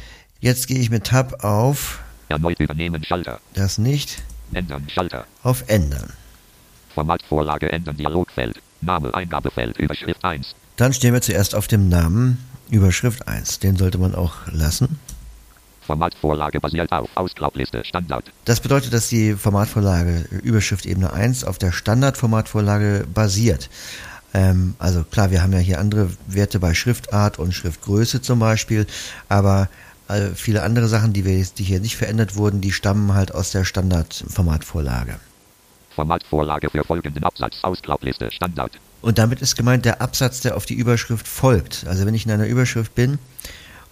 Jetzt gehe ich mit Tab auf. Erneut übernehmen Schalter. Das nicht. Ändern Schalter. Auf Ändern. Formatvorlage ändern Dialogfeld. Name Eingabefeld. Überschrift 1. Dann stehen wir zuerst auf dem Namen Überschrift 1. Den sollte man auch lassen. Formatvorlage basiert auf Ausklappliste Standard. Das bedeutet, dass die Formatvorlage Überschrift Ebene 1 auf der Standardformatvorlage basiert. Ähm, also klar, wir haben ja hier andere Werte bei Schriftart und Schriftgröße zum Beispiel, aber äh, viele andere Sachen, die, wir, die hier nicht verändert wurden, die stammen halt aus der Standardformatvorlage. Formatvorlage für folgenden Absatz Ausklappliste Standard. Und damit ist gemeint der Absatz, der auf die Überschrift folgt. Also wenn ich in einer Überschrift bin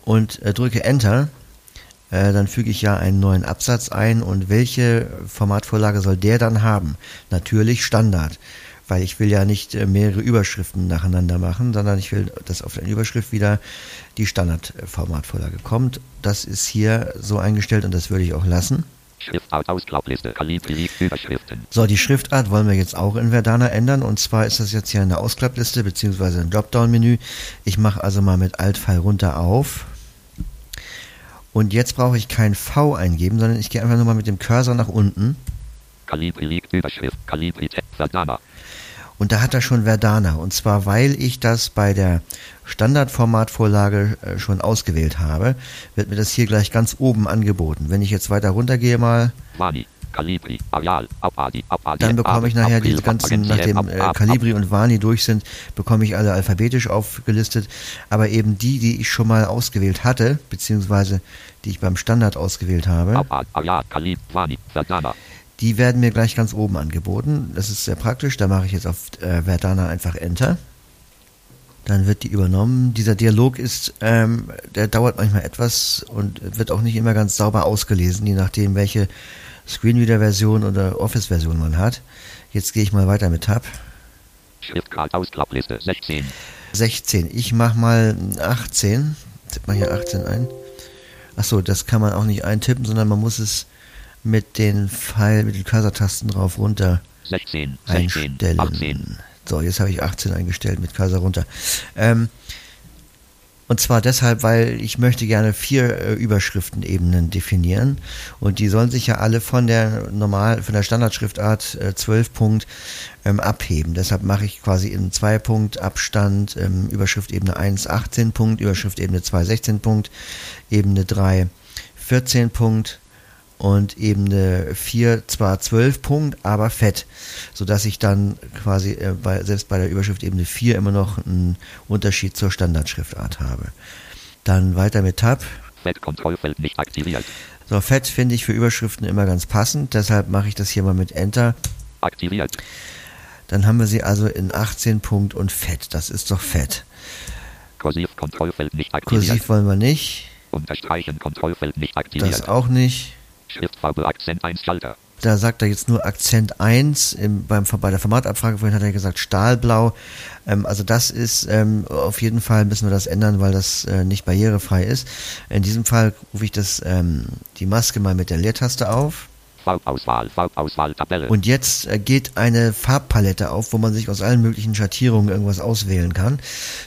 und äh, drücke Enter, äh, dann füge ich ja einen neuen Absatz ein und welche Formatvorlage soll der dann haben? Natürlich Standard, weil ich will ja nicht äh, mehrere Überschriften nacheinander machen, sondern ich will, dass auf der Überschrift wieder die Standardformatvorlage kommt. Das ist hier so eingestellt und das würde ich auch lassen. Schriftart Ausklappliste Calibri Überschriften. So, die Schriftart wollen wir jetzt auch in Verdana ändern und zwar ist das jetzt hier eine Ausklappliste beziehungsweise ein Dropdown-Menü. Ich mache also mal mit Alt-Pfeil runter auf und jetzt brauche ich kein V eingeben, sondern ich gehe einfach nur mal mit dem Cursor nach unten. Calibri Überschrift Calibri Verdana. Und da hat er schon Verdana. Und zwar, weil ich das bei der Standardformatvorlage äh, schon ausgewählt habe, wird mir das hier gleich ganz oben angeboten. Wenn ich jetzt weiter runter gehe mal. Vani, Dann bekomme ich nachher die ganzen, nachdem äh, Calibri und Vani durch sind, bekomme ich alle alphabetisch aufgelistet. Aber eben die, die ich schon mal ausgewählt hatte, beziehungsweise die ich beim Standard ausgewählt habe, die werden mir gleich ganz oben angeboten. Das ist sehr praktisch. Da mache ich jetzt auf äh, Verdana einfach Enter. Dann wird die übernommen. Dieser Dialog ist, ähm, der dauert manchmal etwas und wird auch nicht immer ganz sauber ausgelesen, je nachdem, welche Screenreader-Version oder Office-Version man hat. Jetzt gehe ich mal weiter mit Tab. Schriftgrad Ausklappliste 16. 16. Ich mache mal 18. Tipp mal hier 18 ein. Achso, das kann man auch nicht eintippen, sondern man muss es mit den Pfeil, mit den Cursor-Tasten drauf runter 16, 16, einstellen. 18. So, jetzt habe ich 18 eingestellt mit Cursor runter. Ähm, und zwar deshalb, weil ich möchte gerne vier äh, Überschriftenebenen definieren und die sollen sich ja alle von der normal, von der Standardschriftart äh, 12 Punkt ähm, abheben. Deshalb mache ich quasi in 2 Punkt Abstand ähm, Überschriftebene 1 18 Punkt, Überschriftebene 2 16 Punkt, Ebene 3 14 Punkt und Ebene 4 zwar 12 Punkt, aber fett, sodass ich dann quasi äh, bei, selbst bei der Überschrift Ebene 4 immer noch einen Unterschied zur Standardschriftart habe. Dann weiter mit Tab. Fett Kontrollfeld nicht aktiviert. So, fett finde ich für Überschriften immer ganz passend, deshalb mache ich das hier mal mit Enter. Aktiviert. Dann haben wir sie also in 18 Punkt und fett. Das ist doch fett. Kursiv Kontrollfeld nicht aktiviert. Kursiv wollen wir nicht. Unterstreichen Kontrollfeld nicht aktiviert. Das auch nicht. Schriftfarbe Akzent 1 Schalter. Da sagt er jetzt nur Akzent 1. Im, beim, bei der Formatabfrage vorhin hat er gesagt Stahlblau. Ähm, also das ist ähm, auf jeden Fall müssen wir das ändern, weil das äh, nicht barrierefrei ist. In diesem Fall rufe ich das ähm, die Maske mal mit der Leertaste auf. Farbauswahl, Farbauswahl, Tabelle. Und jetzt äh, geht eine Farbpalette auf, wo man sich aus allen möglichen Schattierungen irgendwas auswählen kann.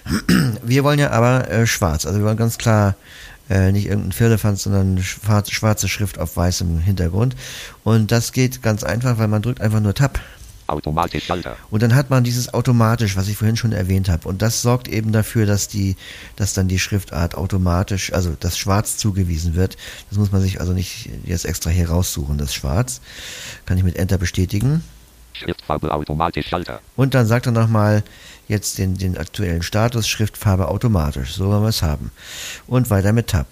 Wir wollen ja aber äh, schwarz. Also wir wollen ganz klar äh, nicht irgendein Firlefanz, sondern schwarze, schwarze Schrift auf weißem Hintergrund. Und das geht ganz einfach, weil man drückt einfach nur Tab Automatisch Schalter. und dann hat man dieses automatisch, was ich vorhin schon erwähnt habe. Und das sorgt eben dafür, dass die, dass dann die Schriftart automatisch, also das Schwarz zugewiesen wird. Das muss man sich also nicht jetzt extra hier raussuchen, das Schwarz. Kann ich mit Enter bestätigen. Schriftfarbe automatisch Schalter. Und dann sagt er nochmal jetzt den, den aktuellen Status, Schriftfarbe automatisch. So wollen wir es haben. Und weiter mit Tab.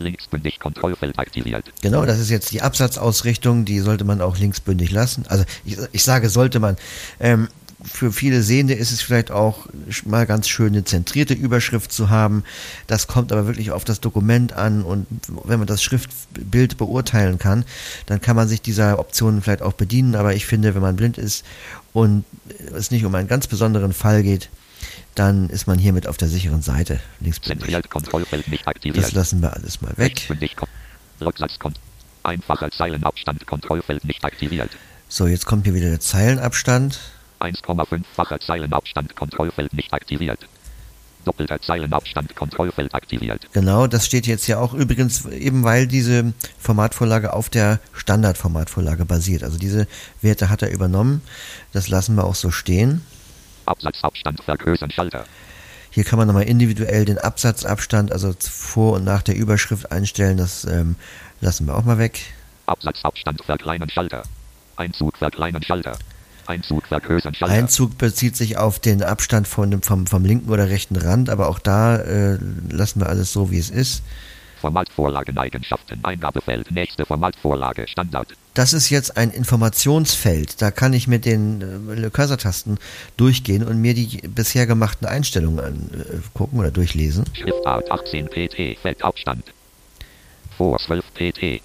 Linksbündig Kontrollfeld aktiviert. Genau, das ist jetzt die Absatzausrichtung, die sollte man auch linksbündig lassen. Also ich, ich sage, sollte man. Ähm, für viele Sehende ist es vielleicht auch mal ganz schön, eine zentrierte Überschrift zu haben. Das kommt aber wirklich auf das Dokument an und wenn man das Schriftbild beurteilen kann, dann kann man sich dieser Optionen vielleicht auch bedienen. Aber ich finde, wenn man blind ist und es nicht um einen ganz besonderen Fall geht, dann ist man hiermit auf der sicheren Seite. Nicht Das lassen wir alles mal weg. Einfacher Zeilenabstand Kontrollfeld nicht aktiviert. So, jetzt kommt hier wieder der Zeilenabstand. 1,5-facher Zeilenabstand Kontrollfeld nicht aktiviert. Doppelter Zeilenabstand Kontrollfeld aktiviert. Genau, das steht jetzt ja auch übrigens eben, weil diese Formatvorlage auf der Standardformatvorlage basiert. Also diese Werte hat er übernommen. Das lassen wir auch so stehen. Absatzabstand vergrößern Schalter. Hier kann man nochmal individuell den Absatzabstand, also vor und nach der Überschrift einstellen. Das ähm, lassen wir auch mal weg. Absatzabstand verkleinern Schalter. Einzug verkleinern Schalter. Einzug. Einzug bezieht sich auf den Abstand von dem, vom, vom linken oder rechten Rand, aber auch da äh, lassen wir alles so, wie es ist. Formatvorlageneigenschaften. Eingabefeld. Nächste Formatvorlage. Standard. Das ist jetzt ein Informationsfeld. Da kann ich mit den äh, Cursor-Tasten durchgehen und mir die bisher gemachten Einstellungen angucken oder durchlesen. Schriftart 18 pt. Feldabstand. Vor 12 pt.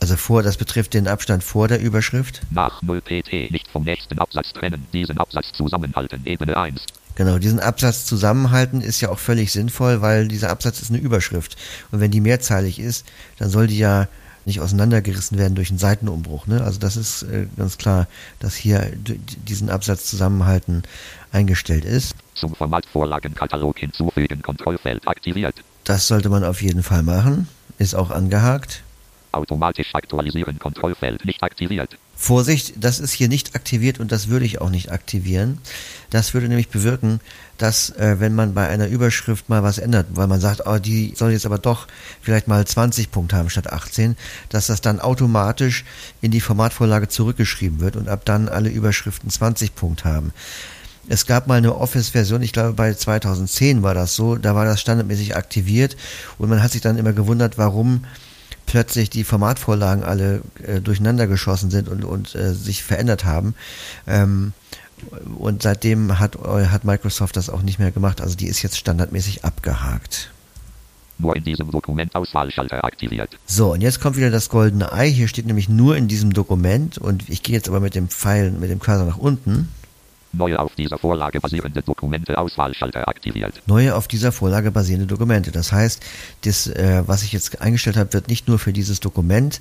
Also vor, das betrifft den Abstand vor der Überschrift. Nach 0 pt. Nicht vom nächsten Absatz trennen. Diesen Absatz zusammenhalten. Ebene 1. Genau, diesen Absatz zusammenhalten ist ja auch völlig sinnvoll, weil dieser Absatz ist eine Überschrift. Und wenn die mehrzeilig ist, dann soll die ja nicht auseinandergerissen werden durch einen Seitenumbruch. Ne? Also das ist äh, ganz klar, dass hier diesen Absatz zusammenhalten eingestellt ist. Zum Formatvorlagenkatalog hinzufügen. Kontrollfeld aktiviert. Das sollte man auf jeden Fall machen. Ist auch angehakt. Automatisch aktualisieren. Kontrollfeld nicht aktiviert. Vorsicht, das ist hier nicht aktiviert und das würde ich auch nicht aktivieren. Das würde nämlich bewirken, dass äh, wenn man bei einer Überschrift mal was ändert, weil man sagt, oh, die soll jetzt aber doch vielleicht mal 20 Punkte haben statt 18, dass das dann automatisch in die Formatvorlage zurückgeschrieben wird und ab dann alle Überschriften 20 Punkte haben. Es gab mal eine Office-Version, ich glaube bei 2010 war das so, da war das standardmäßig aktiviert und man hat sich dann immer gewundert, warum plötzlich die Formatvorlagen alle äh, durcheinander geschossen sind und, und äh, sich verändert haben. Ähm, und seitdem hat, äh, hat Microsoft das auch nicht mehr gemacht. Also die ist jetzt standardmäßig abgehakt. Nur in diesem Dokument Auswahlschalter aktiviert. So, und jetzt kommt wieder das goldene Ei. Hier steht nämlich nur in diesem Dokument und ich gehe jetzt aber mit dem Pfeil, mit dem Cursor nach unten. Neue auf dieser Vorlage basierende Dokumente Auswahlschalter aktiviert. Neue auf dieser Vorlage basierende Dokumente. Das heißt, das, äh, was ich jetzt eingestellt habe, wird nicht nur für dieses Dokument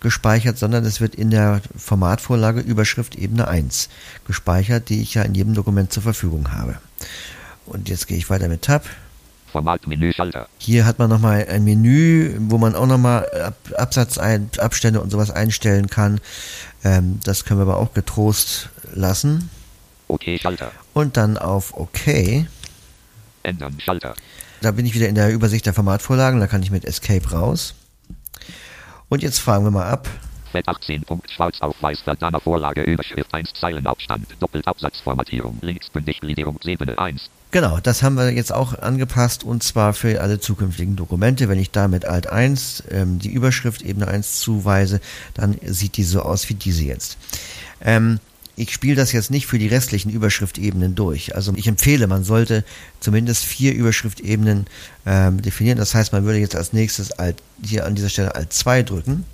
gespeichert, sondern es wird in der Formatvorlage Überschrift Ebene 1 gespeichert, die ich ja in jedem Dokument zur Verfügung habe. Und jetzt gehe ich weiter mit Tab. Formatmenü Schalter. Hier hat man nochmal ein Menü, wo man auch nochmal Ab Absatzabstände und sowas einstellen kann. Ähm, das können wir aber auch getrost lassen. OK Schalter. Und dann auf OK. Ändern Schalter. Da bin ich wieder in der Übersicht der Formatvorlagen, da kann ich mit Escape raus. Und jetzt fragen wir mal ab. Fett 18 Punkt Schwarz auf Weiß Verdammer Vorlage Überschrift 1 Zeilenabstand. Doppeltabsatzformatierung. Linksbündig Gliederungsebene 1. Genau, das haben wir jetzt auch angepasst und zwar für alle zukünftigen Dokumente. Wenn ich da mit Alt 1 ähm, die Überschrift Ebene 1 zuweise, dann sieht die so aus wie diese jetzt. Ähm, ich spiele das jetzt nicht für die restlichen Überschriftebenen durch. Also ich empfehle, man sollte zumindest vier Überschriftebenen ähm, definieren. Das heißt, man würde jetzt als nächstes Alt, hier an dieser Stelle Alt 2 drücken.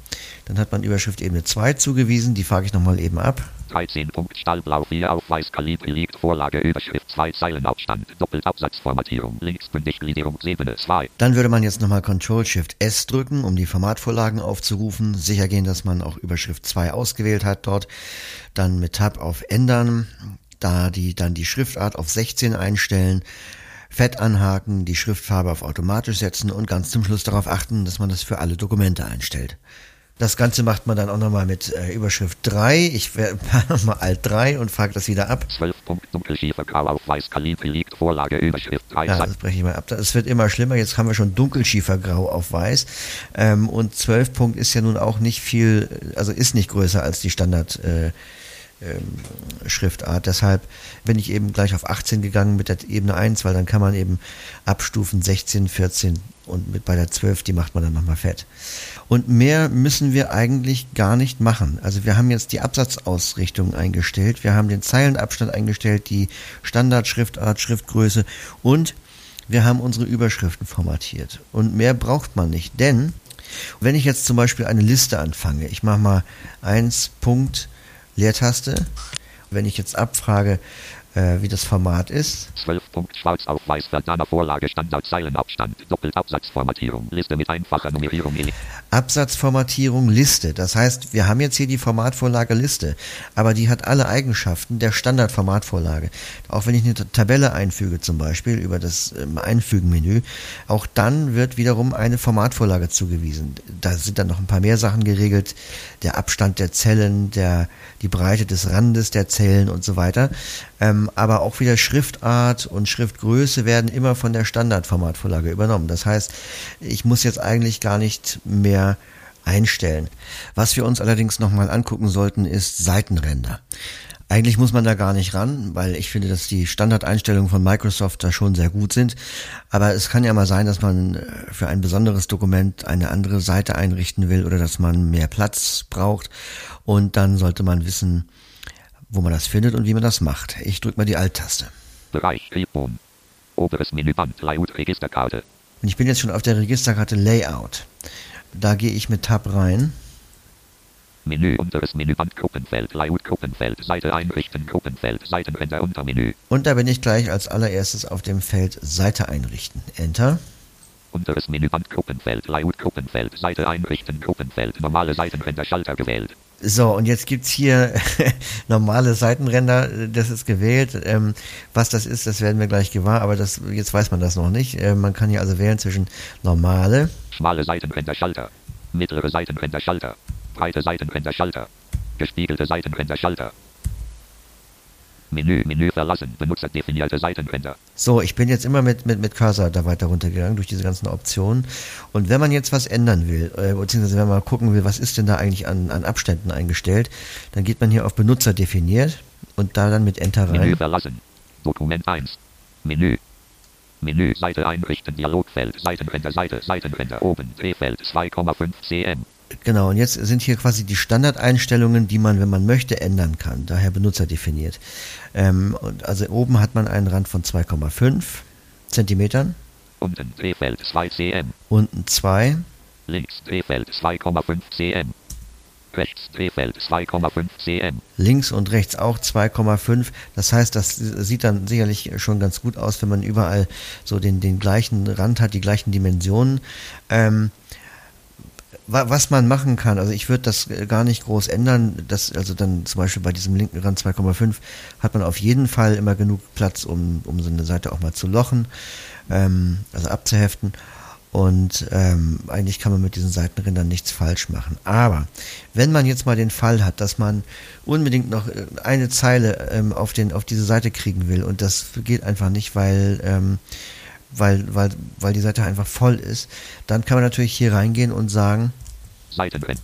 Dann hat man Überschriftebene 2 zugewiesen. Die frage ich nochmal eben ab. 13. Punkt Stahlblau 4 auf Weiß Kalibri liegt Vorlage Überschrift 2 Zeilenabstand doppelt Absatzformatierung linksbündig Gliederung Ebene 2. Dann würde man jetzt nochmal Ctrl Shift S drücken, um die Formatvorlagen aufzurufen. Sicher gehen, dass man auch Überschrift 2 ausgewählt hat dort. Dann mit Tab auf Ändern, da die dann die Schriftart auf 16 einstellen. Fett anhaken, die Schriftfarbe auf automatisch setzen und ganz zum Schluss darauf achten, dass man das für alle Dokumente einstellt. Das Ganze macht man dann auch nochmal mit äh, Überschrift 3. Ich werde nochmal Alt 3 und frage das wieder ab. 12 Punkt Weiß Kalibri liegt Vorlage Überschrift 3 Ja, das breche ich mal ab. Es wird immer schlimmer. Jetzt haben wir schon Dunkelschiefergrau auf Weiß. Ähm, und 12 Punkt ist ja nun auch nicht viel, also ist nicht größer als die Standard. Äh, ähm, Schriftart. Deshalb bin ich eben gleich auf 18 gegangen mit der Ebene 1, weil dann kann man eben abstufen 16, 14 und mit bei der 12, die macht man dann nochmal fett. Und mehr müssen wir eigentlich gar nicht machen. Also wir haben jetzt die Absatzausrichtung eingestellt, wir haben den Zeilenabstand eingestellt, die Standardschriftart, Schriftgröße und wir haben unsere Überschriften formatiert. Und mehr braucht man nicht, denn wenn ich jetzt zum Beispiel eine Liste anfange, ich mache mal 1 Punkt Leertaste. Wenn ich jetzt abfrage, äh, wie das Format ist. 12 Punkt schwarz auf weiß Verdana Vorlage Standard Zeilenabstand doppelt Absatzformatierung Liste mit einfacher Nummerierung Absatzformatierung Liste. Das heißt, wir haben jetzt hier die Formatvorlage Liste, aber die hat alle Eigenschaften der Standardformatvorlage. Auch wenn ich eine Tabelle einfüge zum Beispiel über das ähm, Einfügen-Menü, auch dann wird wiederum eine Formatvorlage zugewiesen. Da sind dann noch ein paar mehr Sachen geregelt, der Abstand der Zellen, der, die Breite des Randes der Zellen und so weiter. Ähm, aber auch wieder Schriftart und Schriftgröße werden immer von der Standardformatvorlage übernommen. Das heißt, ich muss jetzt eigentlich gar nicht mehr einstellen. Was wir uns allerdings nochmal angucken sollten, ist Seitenränder. Eigentlich muss man da gar nicht ran, weil ich finde, dass die Standardeinstellungen von Microsoft da schon sehr gut sind. Aber es kann ja mal sein, dass man äh, für ein besonderes Dokument eine andere Seite einrichten will oder dass man mehr Platz braucht. Und dann sollte man wissen, wo man das findet und wie man das macht. Ich drücke mal die Alt-Taste. Bereich. Oberes Menüband Layout Registerkarte. Und ich bin jetzt schon auf der Registerkarte Layout. Da gehe ich mit Tab rein. Menü unteres Menüband Gruppenfeld Layout Gruppenfeld Seite einrichten Gruppenfeld Seitenränder Untermenü. Und da bin ich gleich als allererstes auf dem Feld Seite einrichten. Enter. Unteres Menüband Gruppenfeld Layout Gruppenfeld Seite einrichten Gruppenfeld normale Seitenränder Schalter gewählt. So, und jetzt gibt's hier normale Seitenränder, das ist gewählt. Ähm, was das ist, das werden wir gleich gewahr, aber das, jetzt weiß man das noch nicht. Äh, man kann hier also wählen zwischen normale, schmale Seitenränder Schalter, mittlere Seitenränder Schalter, breite Seitenränder Schalter, gespiegelte Seitenränder Schalter. Menü, Menü verlassen, benutzerdefinierte Seitenränder. So, ich bin jetzt immer mit, mit, mit Cursor da weiter runtergegangen durch diese ganzen Optionen. Und wenn man jetzt was ändern will, äh, beziehungsweise wenn man mal gucken will, was ist denn da eigentlich an, an Abständen eingestellt, dann geht man hier auf Benutzer definiert und da dann mit Enter rein. Menü verlassen. Dokument 1. Menü. Menü, Seite einrichten, Dialogfeld, Seitenränder, Seite, Seitenränder, oben, Drehfeld, 2,5 cm. Genau, und jetzt sind hier quasi die Standardeinstellungen, die man, wenn man möchte, ändern kann. Daher Benutzer definiert. Ähm, und also oben hat man einen Rand von 2,5 Zentimetern. Unten Drehfeld 2 cm. Unten 2. Links Drehfeld 2,5 cm. Rechts Drehfeld 2,5 cm. Links und rechts auch 2,5. Das heißt, das sieht dann sicherlich schon ganz gut aus, wenn man überall so den, den gleichen Rand hat, die gleichen Dimensionen. Ähm, was man machen kann, also ich würde das äh, gar nicht groß ändern, das, also dann zum Beispiel bei diesem linken Rand 2,5 hat man auf jeden Fall immer genug Platz, um, um so eine Seite auch mal zu lochen, ähm, also abzuheften. Und ähm, eigentlich kann man mit diesen Seitenrändern nichts falsch machen. Aber wenn man jetzt mal den Fall hat, dass man unbedingt noch äh, eine Zeile ähm, auf, den, auf diese Seite kriegen will und das geht einfach nicht, weil ähm, weil, weil, weil die Seite einfach voll ist, dann kann man natürlich hier reingehen und sagen, Seitenrennen.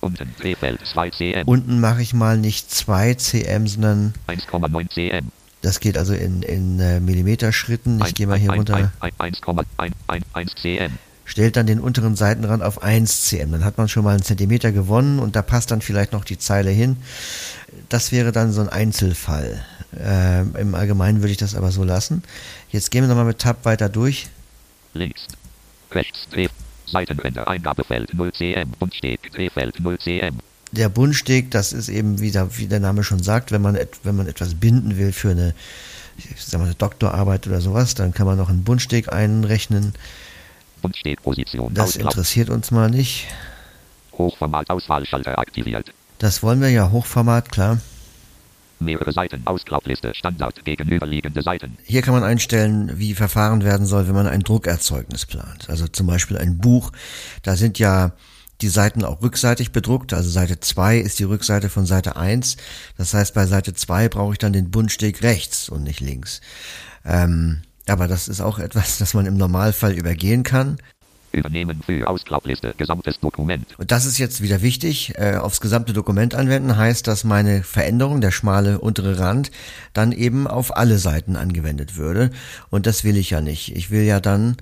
Unten Drehfeld 2 cm. Unten mache ich mal nicht 2 cm, sondern 1,9 cm. Das geht also in, in äh, Millimeterschritten. Ich gehe mal hier runter. 1,1 cm. Stellt dann den unteren Seitenrand auf 1 cm. Dann hat man schon mal einen Zentimeter gewonnen und da passt dann vielleicht noch die Zeile hin. Das wäre dann so ein Einzelfall. Äh, Im Allgemeinen würde ich das aber so lassen. Jetzt gehen wir nochmal mit Tab weiter durch. Links, rechts, Dreh, Eingabefeld 0 cm und steht Drehfeld 0 cm. der Bundsteg, das ist eben, wie der, wie der Name schon sagt, wenn man, wenn man etwas binden will für eine, ich sag mal, eine Doktorarbeit oder sowas, dann kann man noch einen Bundsteg einrechnen. Buntstegposition. Das Ausklapp. interessiert uns mal nicht. Hochformat Auswahlschalter aktiviert. Das wollen wir ja Hochformat, klar. Mehrere Seiten. Ausklappliste. Standard. Gegenüberliegende Seiten. Hier kann man einstellen, wie verfahren werden soll, wenn man ein Druckerzeugnis plant. Also zum Beispiel ein Buch. Da sind ja die Seiten auch rückseitig bedruckt. Also Seite 2 ist die Rückseite von Seite 1. Das heißt, bei Seite 2 brauche ich dann den Bundsteg rechts und nicht links. Ähm, aber das ist auch etwas, das man im Normalfall übergehen kann. Übernehmen für Ausklappliste. Gesamtes Dokument. Und das ist jetzt wieder wichtig. Äh, aufs gesamte Dokument anwenden heißt, dass meine Veränderung, der schmale untere Rand, dann eben auf alle Seiten angewendet würde. Und das will ich ja nicht. Ich will ja dann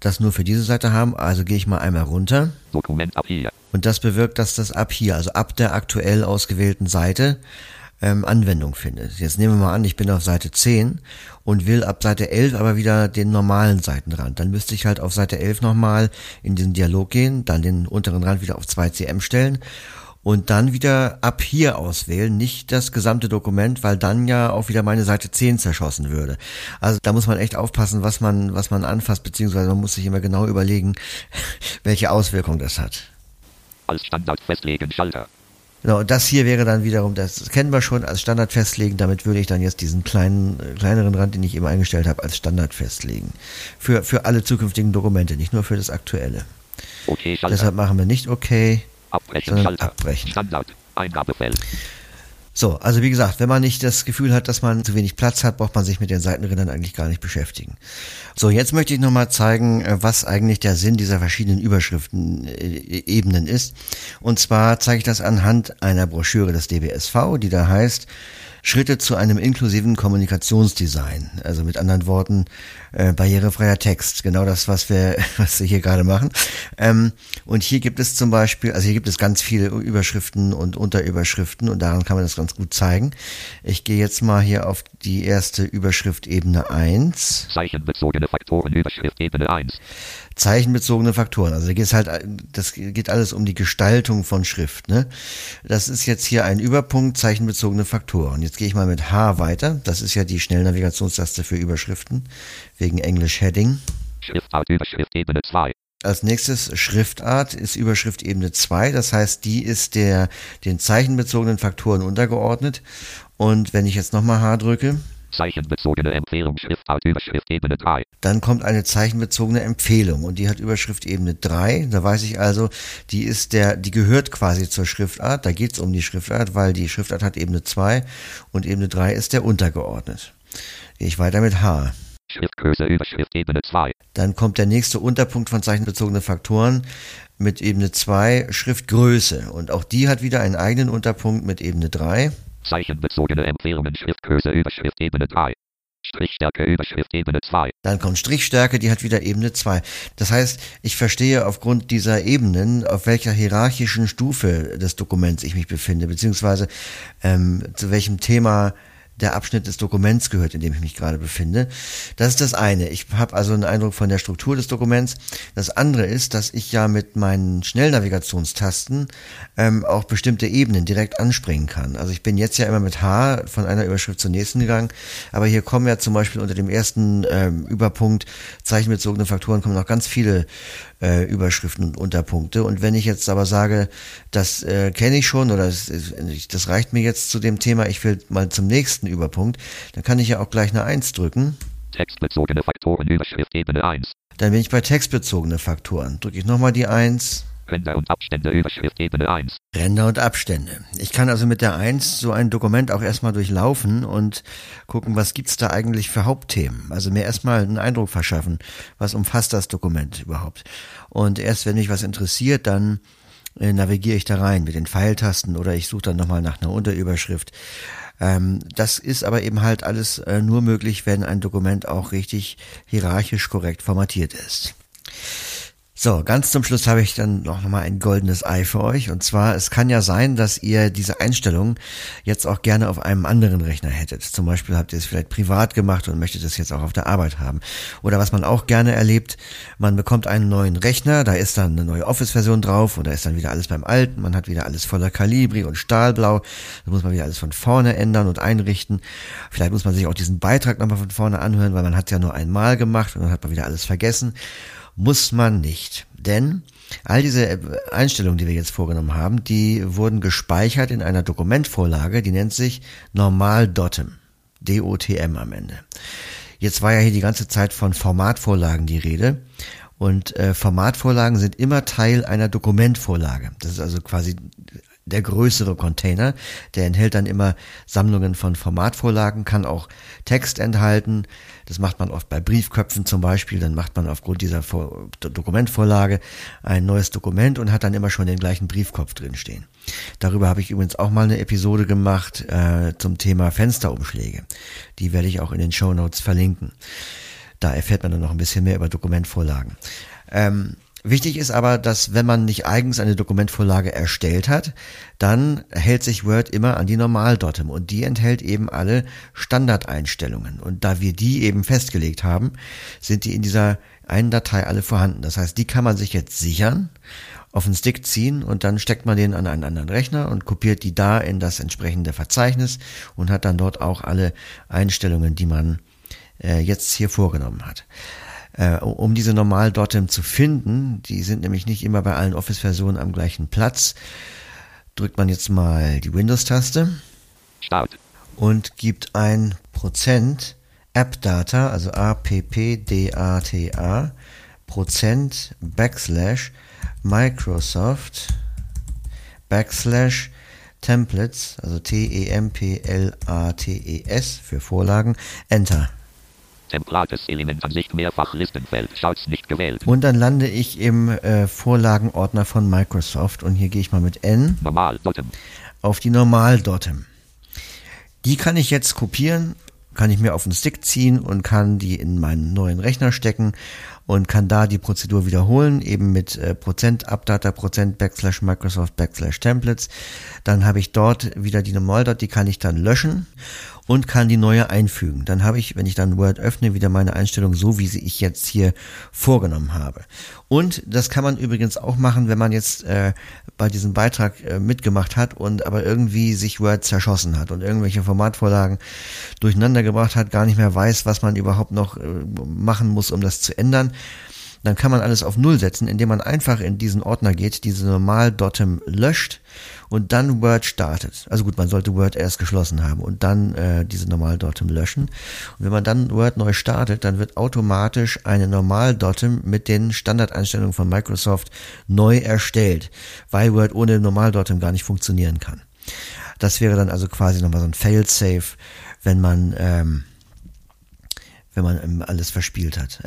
das nur für diese Seite haben. Also gehe ich mal einmal runter. Dokument ab hier. Und das bewirkt, dass das ab hier, also ab der aktuell ausgewählten Seite, ähm, Anwendung findet. Jetzt nehmen wir mal an, ich bin auf Seite 10 und will ab Seite 11 aber wieder den normalen Seitenrand. Dann müsste ich halt auf Seite 11 nochmal in den Dialog gehen, dann den unteren Rand wieder auf 2cm stellen und dann wieder ab hier auswählen, nicht das gesamte Dokument, weil dann ja auch wieder meine Seite 10 zerschossen würde. Also da muss man echt aufpassen, was man, was man anfasst, beziehungsweise man muss sich immer genau überlegen, welche Auswirkung das hat. Als Standard festlegen. Schalter. Genau, und das hier wäre dann wiederum, das kennen wir schon als Standard festlegen, damit würde ich dann jetzt diesen kleinen, kleineren Rand, den ich eben eingestellt habe, als Standard festlegen. Für, für alle zukünftigen Dokumente, nicht nur für das aktuelle. Okay. Deshalb machen wir nicht okay. Abbrechen. sondern Schalter. abbrechen. Standard. Eingabefeld. So, also wie gesagt, wenn man nicht das Gefühl hat, dass man zu wenig Platz hat, braucht man sich mit den Seitenrändern eigentlich gar nicht beschäftigen. So, jetzt möchte ich nochmal zeigen, äh, was eigentlich der Sinn dieser verschiedenen Überschriften-Ebenen ist. Und zwar zeige ich das anhand einer Broschüre des DBSV, die da heißt Schritte zu einem inklusiven Kommunikationsdesign. Also mit anderen Worten, äh, barrierefreier Text. Genau das, was wir, was wir hier gerade machen. Ähm, und hier gibt es zum Beispiel, also hier gibt es ganz viele Überschriften und Unterüberschriften und daran kann man das ganz gut zeigen. Ich gehe jetzt mal hier auf die erste Überschrift Ebene 1. Zeichenbezogene Faktoren. Überschrift Ebene 1. Zeichenbezogene Faktoren. Also da geht es halt, das geht alles um die Gestaltung von Schrift. Ne? Das ist jetzt hier ein Überpunkt Zeichenbezogene Faktoren. Jetzt gehe ich mal mit H weiter. Das ist ja die Schnellnavigationstaste für Überschriften wegen Englisch Heading. Schriftart. Überschrift Ebene 2. Als nächstes Schriftart ist Überschrift Ebene 2. Das heißt, die ist der den zeichenbezogenen Faktoren untergeordnet. Und wenn ich jetzt nochmal H drücke, Zeichenbezogene Empfehlung. Schriftart. Überschrift Ebene 3. dann kommt eine zeichenbezogene Empfehlung und die hat Überschrift Ebene 3. Da weiß ich also, die ist der, die gehört quasi zur Schriftart. Da geht es um die Schriftart, weil die Schriftart hat Ebene 2 und Ebene 3 ist der untergeordnet. Gehe ich weiter mit H. Schriftgröße. Überschrift Ebene 2. Dann kommt der nächste Unterpunkt von zeichenbezogene Faktoren mit Ebene 2 Schriftgröße und auch die hat wieder einen eigenen Unterpunkt mit Ebene 3. Zeichenbezogene Empfehlungen. Schriftgröße. Überschrift Ebene 3. Strichstärke. Überschrift Ebene 2. Dann kommt Strichstärke, die hat wieder Ebene 2. Das heißt, ich verstehe aufgrund dieser Ebenen, auf welcher hierarchischen Stufe des Dokuments ich mich befinde, beziehungsweise ähm, zu welchem Thema der Abschnitt des Dokuments gehört, in dem ich mich gerade befinde. Das ist das eine. Ich habe also einen Eindruck von der Struktur des Dokuments. Das andere ist, dass ich ja mit meinen Schnellnavigationstasten ähm, auch bestimmte Ebenen direkt anspringen kann. Also ich bin jetzt ja immer mit H von einer Überschrift zur nächsten gegangen, aber hier kommen ja zum Beispiel unter dem ersten ähm, Überpunkt zeichenbezogene Faktoren kommen noch ganz viele äh, Überschriften und Unterpunkte. Und wenn ich jetzt aber sage, das äh, kenne ich schon oder das, das reicht mir jetzt zu dem Thema, ich will mal zum nächsten Überpunkt, dann kann ich ja auch gleich eine Eins drücken. Textbezogene Faktoren. Überschrift Ebene 1. Dann bin ich bei textbezogene Faktoren. Drücke ich nochmal die Eins. Ränder und Abstände. Überschrift Ebene 1. Ränder und Abstände. Ich kann also mit der Eins so ein Dokument auch erstmal durchlaufen und gucken, was gibt's da eigentlich für Hauptthemen. Also mir erstmal einen Eindruck verschaffen, was umfasst das Dokument überhaupt. Und erst wenn mich was interessiert, dann äh, navigiere ich da rein mit den Pfeiltasten oder ich suche dann nochmal nach einer Unterüberschrift. Ähm, das ist aber eben halt alles äh, nur möglich, wenn ein Dokument auch richtig hierarchisch korrekt formatiert ist. So, ganz zum Schluss habe ich dann noch mal ein goldenes Ei für euch. Und zwar, es kann ja sein, dass ihr diese Einstellung jetzt auch gerne auf einem anderen Rechner hättet. Zum Beispiel habt ihr es vielleicht privat gemacht und möchtet es jetzt auch auf der Arbeit haben. Oder was man auch gerne erlebt, man bekommt einen neuen Rechner, da ist dann eine neue Office-Version drauf und da ist dann wieder alles beim Alten. Man hat wieder alles voller Calibri und Stahlblau. Da muss man wieder alles von vorne ändern und einrichten. Vielleicht muss man sich auch diesen Beitrag nochmal von vorne anhören, weil man hat ja nur einmal gemacht und dann hat man wieder alles vergessen muss man nicht. Denn all diese Einstellungen, die wir jetzt vorgenommen haben, die wurden gespeichert in einer Dokumentvorlage, die nennt sich Normal.dotm. D-O-T-M am Ende. Jetzt war ja hier die ganze Zeit von Formatvorlagen die Rede. Und äh, Formatvorlagen sind immer Teil einer Dokumentvorlage. Das ist also quasi der größere Container, der enthält dann immer Sammlungen von Formatvorlagen, kann auch Text enthalten. Das macht man oft bei Briefköpfen zum Beispiel. Dann macht man aufgrund dieser Vor Dokumentvorlage ein neues Dokument und hat dann immer schon den gleichen Briefkopf drinstehen. Darüber habe ich übrigens auch mal eine Episode gemacht äh, zum Thema Fensterumschläge. Die werde ich auch in den Show Notes verlinken. Da erfährt man dann noch ein bisschen mehr über Dokumentvorlagen. Ähm, Wichtig ist aber, dass wenn man nicht eigens eine Dokumentvorlage erstellt hat, dann hält sich Word immer an die Normal-Dotem und die enthält eben alle Standardeinstellungen. Und da wir die eben festgelegt haben, sind die in dieser einen Datei alle vorhanden. Das heißt, die kann man sich jetzt sichern, auf den Stick ziehen und dann steckt man den an einen anderen Rechner und kopiert die da in das entsprechende Verzeichnis und hat dann dort auch alle Einstellungen, die man äh, jetzt hier vorgenommen hat äh, um diese Normal-Dotem zu finden, die sind nämlich nicht immer bei allen Office-Versionen am gleichen Platz, drückt man jetzt mal die Windows-Taste. Und gibt ein Prozent AppData, also A-P-P-D-A-T-A, Prozent Backslash Microsoft Backslash Templates, also T-E-M-P-L-A-T-E-S für Vorlagen, Enter. Templates Elementansicht mehrfach Listenfeld. Schalts nicht gewählt. Und dann lande ich im äh, Vorlagenordner von Microsoft und hier gehe ich mal mit N Normal. Dotem. auf die Normal-Dotem. Die kann ich jetzt kopieren, kann ich mir auf den Stick ziehen und kann die in meinen neuen Rechner stecken und kann da die Prozedur wiederholen, eben mit äh, Prozent Updata, Prozent Backslash Microsoft Backslash Templates. Dann habe ich dort wieder die Normal-Dot, die kann ich dann löschen und kann die neue einfügen. Dann habe ich, wenn ich dann Word öffne, wieder meine Einstellung so, wie sie ich jetzt hier vorgenommen habe. Und das kann man übrigens auch machen, wenn man jetzt äh, bei diesem Beitrag äh, mitgemacht hat und aber irgendwie sich Word zerschossen hat und irgendwelche Formatvorlagen durcheinander gebracht hat, gar nicht mehr weiß, was man überhaupt noch äh, machen muss, um das zu ändern dann kann man alles auf Null setzen, indem man einfach in diesen Ordner geht, diese Normal-Dotem löscht und dann Word startet. Also gut, man sollte Word erst geschlossen haben und dann äh, diese Normal-Dotem löschen. Und wenn man dann Word neu startet, dann wird automatisch eine Normal-Dotem mit den Standardeinstellungen von Microsoft neu erstellt, weil Word ohne Normal-Dotem gar nicht funktionieren kann. Das wäre dann also quasi nochmal so ein Fail-Safe, wenn man ähm, wenn man alles verspielt hat.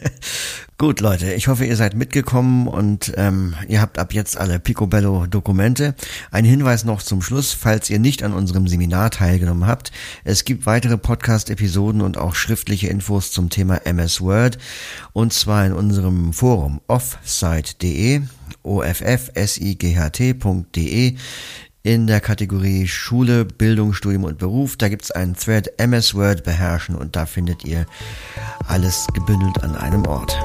Gut, Leute, ich hoffe, ihr seid mitgekommen und ähm, ihr habt ab jetzt alle Picobello-Dokumente. Ein Hinweis noch zum Schluss, falls ihr nicht an unserem Seminar teilgenommen habt. Es gibt weitere Podcast-Episoden und auch schriftliche Infos zum Thema MS Word und zwar in unserem Forum offsite.de, offsight.de in der Kategorie Schule, Bildung, Studium und Beruf. Da gibt es einen Thread MS Word beherrschen und da findet ihr alles gebündelt an einem Ort.